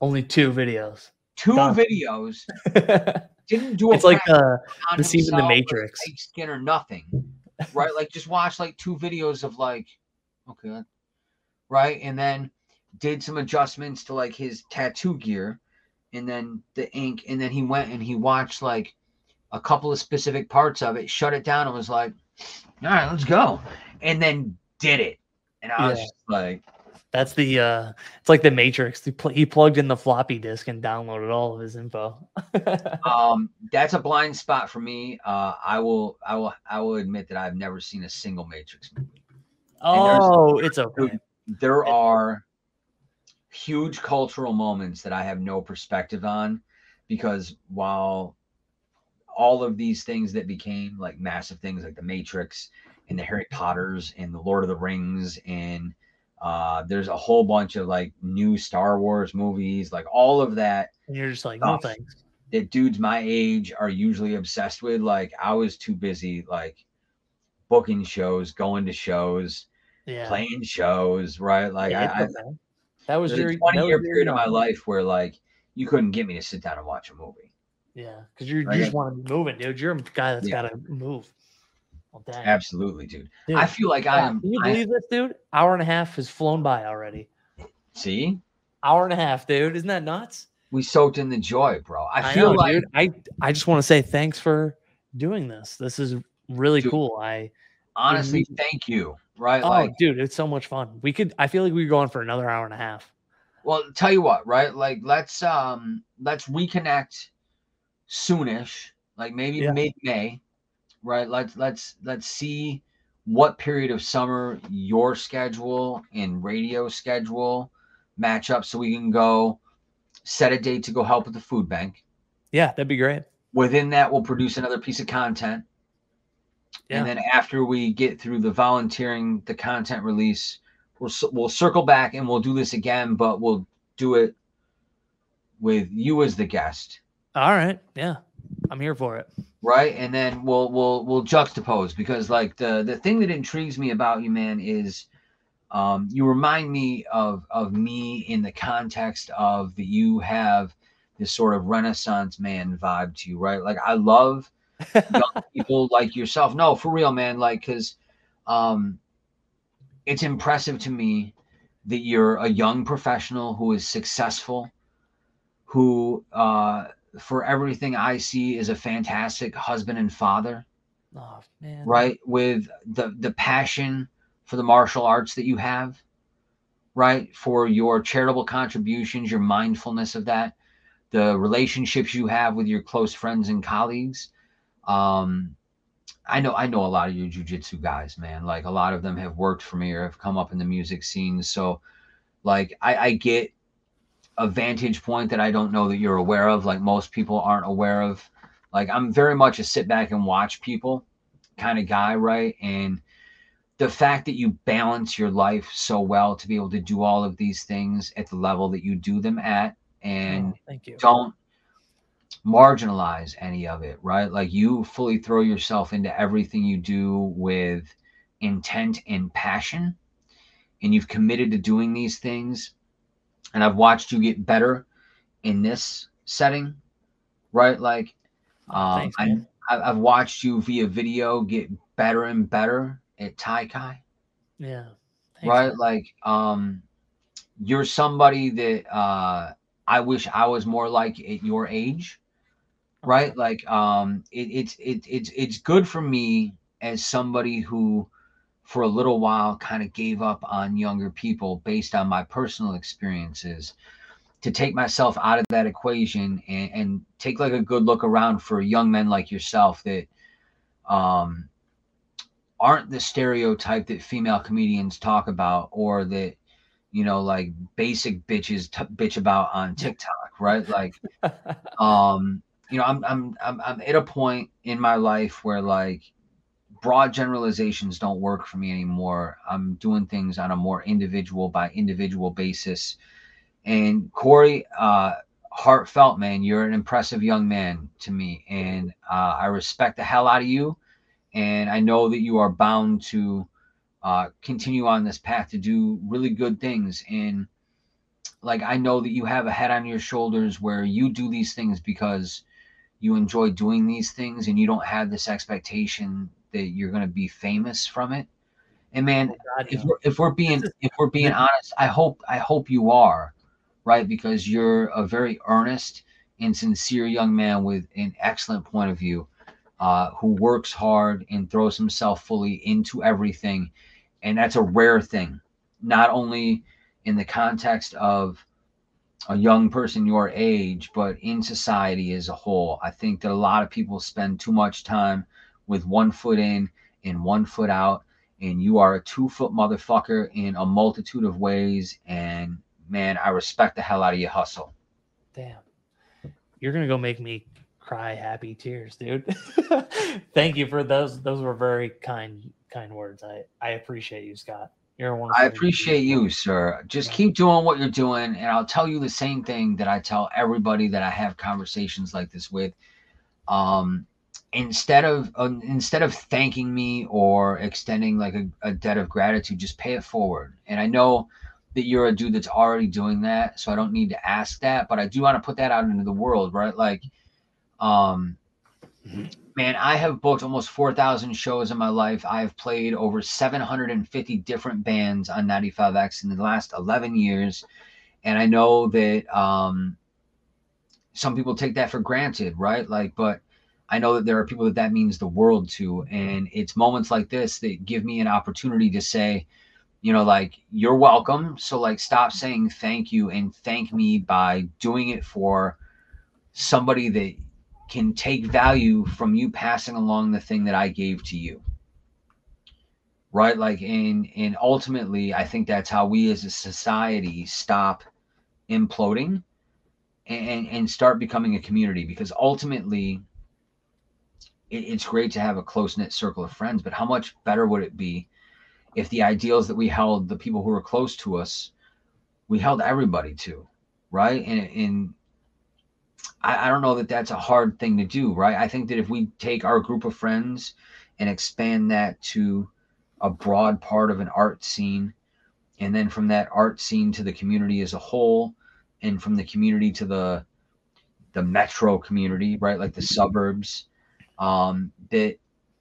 Speaker 1: Only two videos.
Speaker 2: two
Speaker 1: Done.
Speaker 2: videos
Speaker 1: it's
Speaker 2: didn't do a
Speaker 1: like
Speaker 2: practice
Speaker 1: uh, the scene in The Matrix.
Speaker 2: skin or nothing right? Like just watch like two videos of like okay right? And then did some adjustments to like his tattoo gear and then the ink and then he went and he watched like a couple of specific parts of it shut it down and was like all right let's go. And then did it. And i was
Speaker 1: Yeah.
Speaker 2: just like
Speaker 1: that's the uh it's like the Matrix. He, pl- he plugged in the floppy disk and downloaded all of his info.
Speaker 2: um that's a blind spot for me uh i will i will i will admit that i've never seen a single matrix movie
Speaker 1: oh, it's okay.
Speaker 2: there are huge cultural moments that I have no perspective on because while all of these things that became like massive things like the Matrix and the Harry Potters and the Lord of the Rings and uh there's a whole bunch of like new Star Wars movies like all of that
Speaker 1: And you're just like, no thanks.
Speaker 2: that dudes my age are usually obsessed with like I was too busy like booking shows going to shows
Speaker 1: Yeah.
Speaker 2: playing shows right like
Speaker 1: Yeah,
Speaker 2: I, I
Speaker 1: that was your
Speaker 2: a 20 year period of my life where like you couldn't get me to sit down and watch a movie.
Speaker 1: Yeah, because you
Speaker 2: Right.
Speaker 1: just want to be moving, dude. You're a guy that's
Speaker 2: Yeah.
Speaker 1: got to move. Well, dang.
Speaker 2: Absolutely, dude.
Speaker 1: Dude,
Speaker 2: I feel like
Speaker 1: wow,
Speaker 2: I'm.
Speaker 1: Can you
Speaker 2: I,
Speaker 1: believe this, dude? Hour and a half has flown by already.
Speaker 2: see,
Speaker 1: Hour and a half, dude. Isn't that nuts?
Speaker 2: we soaked in the joy, bro. I,
Speaker 1: I
Speaker 2: feel
Speaker 1: know,
Speaker 2: like
Speaker 1: dude. I I just want to say thanks for doing this. This is really
Speaker 2: Dude,
Speaker 1: cool. I
Speaker 2: honestly, thank you. Right,
Speaker 1: oh,
Speaker 2: like,
Speaker 1: dude, it's so much fun. We could. I feel like we could go on for another hour and a half.
Speaker 2: well, tell you what, right? Like, let's um, let's reconnect soonish, like maybe
Speaker 1: Yeah.
Speaker 2: mid May, right? Let's let's let's see what period of summer your schedule and radio schedule match up, so we can go set a date to go help with the food bank.
Speaker 1: Yeah, that'd be great.
Speaker 2: within that we'll produce another piece of content
Speaker 1: Yeah.
Speaker 2: and then after we get through the volunteering the content release we'll we'll circle back and we'll do this again but we'll do it with you as the guest
Speaker 1: All right. Yeah, I'm here for it.
Speaker 2: Right? And then we'll we'll we'll juxtapose because like the the thing that intrigues me about you man is um you remind me of of me in the context of that you have this sort of renaissance man vibe to you right? Like i love young people like yourself. No for real man like because um it's impressive to me that you're a young professional who is successful who uh for everything i see is a fantastic husband and father
Speaker 1: Oh man.
Speaker 2: right? With the the passion for the martial arts that you have right? For your charitable contributions your mindfulness of that the relationships you have with your close friends and colleagues. Um i know i know a lot of your jujitsu guys man. Like a lot of them have worked for me or have come up in the music scene. So like i i get a vantage point that i don't know that you're aware of like most people aren't aware of like i'm very much a sit back and watch people kind of guy, right? And the fact that you balance your life so well to be able to do all of these things at the level that you do them at and
Speaker 1: Oh, thank you.
Speaker 2: don't marginalize any of it, right? Like you fully throw yourself into everything you do with intent and passion and you've committed to doing these things and I've watched you get better in this setting, right? Like um,
Speaker 1: Thanks,
Speaker 2: I, I've watched you via video get better and better at Tai Kai,
Speaker 1: Yeah. Thanks,
Speaker 2: right?
Speaker 1: man.
Speaker 2: Like um, you're somebody that uh, I wish I was more like at your age, right? Like um, it, it's it, it's it's good for me as somebody who, for a little while, kind of gave up on younger people based on my personal experiences. To take myself out of that equation and, and take like a good look around for young men like yourself that um, aren't the stereotype that female comedians talk about or that you know like basic bitches t- bitch about on TikTok, right? Like um you know I'm, I'm i'm i'm at a point in my life where like broad generalizations don't work for me anymore. I'm doing things on a more individual by individual basis. And Cory uh heartfelt man you're an impressive young man to me. And uh, i respect the hell out of you. And i know that you are bound to uh, continue on this path to do really good things. And like I know that you have a head on your shoulders where you do these things because you enjoy doing these things and you don't have this expectation that you're going to be famous from it. And man,
Speaker 1: God,
Speaker 2: if we're, if we're being if we're being honest, I hope I hope you are, right? Because you're a very earnest and sincere young man with an excellent point of view, uh, who works hard and throws himself fully into everything, and that's a rare thing. Not only in the context of a young person your age, but in society as a whole. I think that a lot of people spend too much time with one foot in and one foot out, and you are a two foot motherfucker in a multitude of ways. And man, I respect the hell out of your hustle.
Speaker 1: Damn. You're gonna go make me cry happy tears, dude. Thank you for those. Those were very kind, kind words. I I appreciate you, Scott. You're wonderful.
Speaker 2: I appreciate you, sir. Just
Speaker 1: Yeah.
Speaker 2: keep doing what you're doing, and I'll tell you the same thing that I tell everybody that I have conversations like this with. Um, instead of uh, instead of thanking me or extending like a, a debt of gratitude, just pay it forward. And I know that you're a dude that's already doing that, so I don't need to ask that, but I do want to put that out into the world, right? Like, um, man, I have booked almost 4,000 shows in my life. I have played over 750 different bands on 95X in the last 11 years. And I know that um, some people take that for granted, right? Like, but I know that there are people that that means the world to. And it's moments like this that give me an opportunity to say, you know, like, you're welcome. So, like, stop saying thank you and thank me by doing it for somebody that can take value from you passing along the thing that I gave to you. Right? Like and and ultimately I think that's how we as a society stop imploding and, and start becoming a community because ultimately it, it's great to have a close-knit circle of friends, but how much better would it be if the ideals that we held, the people who were close to us, we held everybody to, right? And and I, I don't know that that's a hard thing to do, right? I think that if we take our group of friends and expand that to a broad part of an art scene, and then from that art scene to the community as a whole, and from the community to the the metro community, right, like the mm-hmm. suburbs, um, that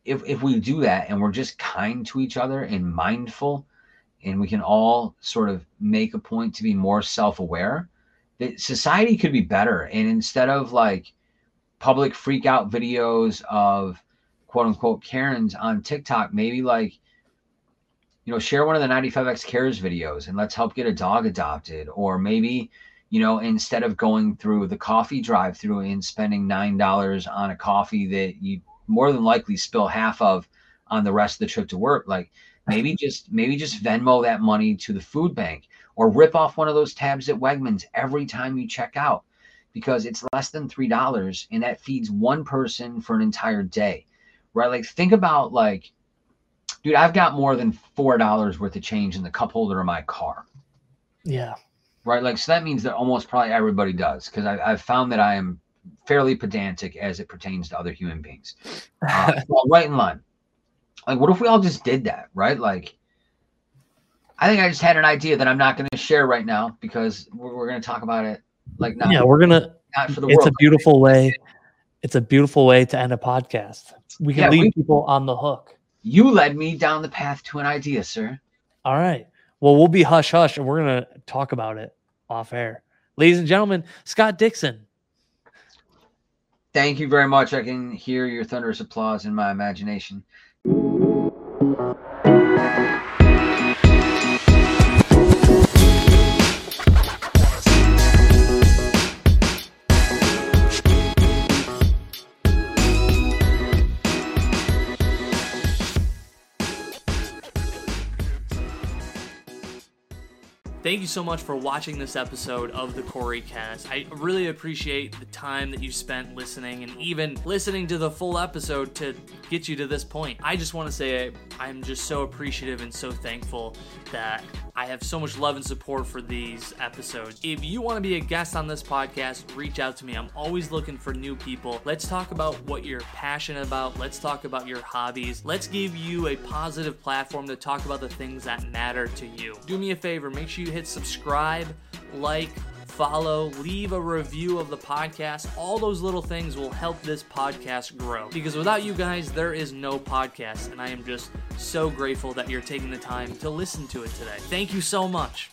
Speaker 2: if if we do that and we're just kind to each other and mindful, and we can all sort of make a point to be more self aware that society could be better. And instead of like public freak out videos of quote unquote Karens on TikTok, maybe like, you know, share one of the 95X Cares videos and let's help get a dog adopted. Or maybe, you know, instead of going through the coffee drive through and spending $9 on a coffee that you more than likely spill half of on the rest of the trip to work, like maybe just maybe just Venmo that money to the food bank or rip off one of those tabs at Wegmans every time you check out because it's less than three dollars and that feeds one person for an entire day right like think about like dude i've got more than four dollars worth of change in the cup holder of my car
Speaker 1: Yeah.
Speaker 2: Right like so that means that almost probably everybody does because i've found that i am fairly pedantic as it pertains to other human beings uh, well, right in line Like, what if we all just did that, right? Like, I think I just had an idea that I'm not going to share right now because we're, we're going to talk about it. Like, not,
Speaker 4: yeah, we're gonna.
Speaker 2: not for the
Speaker 4: It's
Speaker 2: world.
Speaker 4: a beautiful way. It's a beautiful way to end a podcast. We can
Speaker 2: Yeah,
Speaker 4: leave
Speaker 2: we-
Speaker 4: people on the hook.
Speaker 2: You led me down the path to an idea, sir.
Speaker 4: All right. Well, we'll be hush hush, and we're gonna talk about it off air, ladies and gentlemen. Scott Dixon.
Speaker 2: Thank you very much. I can hear your thunderous applause in my imagination.
Speaker 1: Thank you so much for watching this episode of the Cory Cast. I really appreciate the time that you spent listening and even listening to the full episode to get you to this point. I just want to say I'm just so appreciative and so thankful that I have so much love and support for these episodes. If you want to be a guest on this podcast, reach out to me. I'm always looking for new people. Let's talk about what you're passionate about. Let's talk about your hobbies. Let's give you a positive platform to talk about the things that matter to you. Do me a favor, make sure you hit subscribe, like, follow, leave a review of the podcast. All those little things will help this podcast grow. Because without you guys, there is no podcast. And I am just so grateful that you're taking the time to listen to it today. Thank you so much.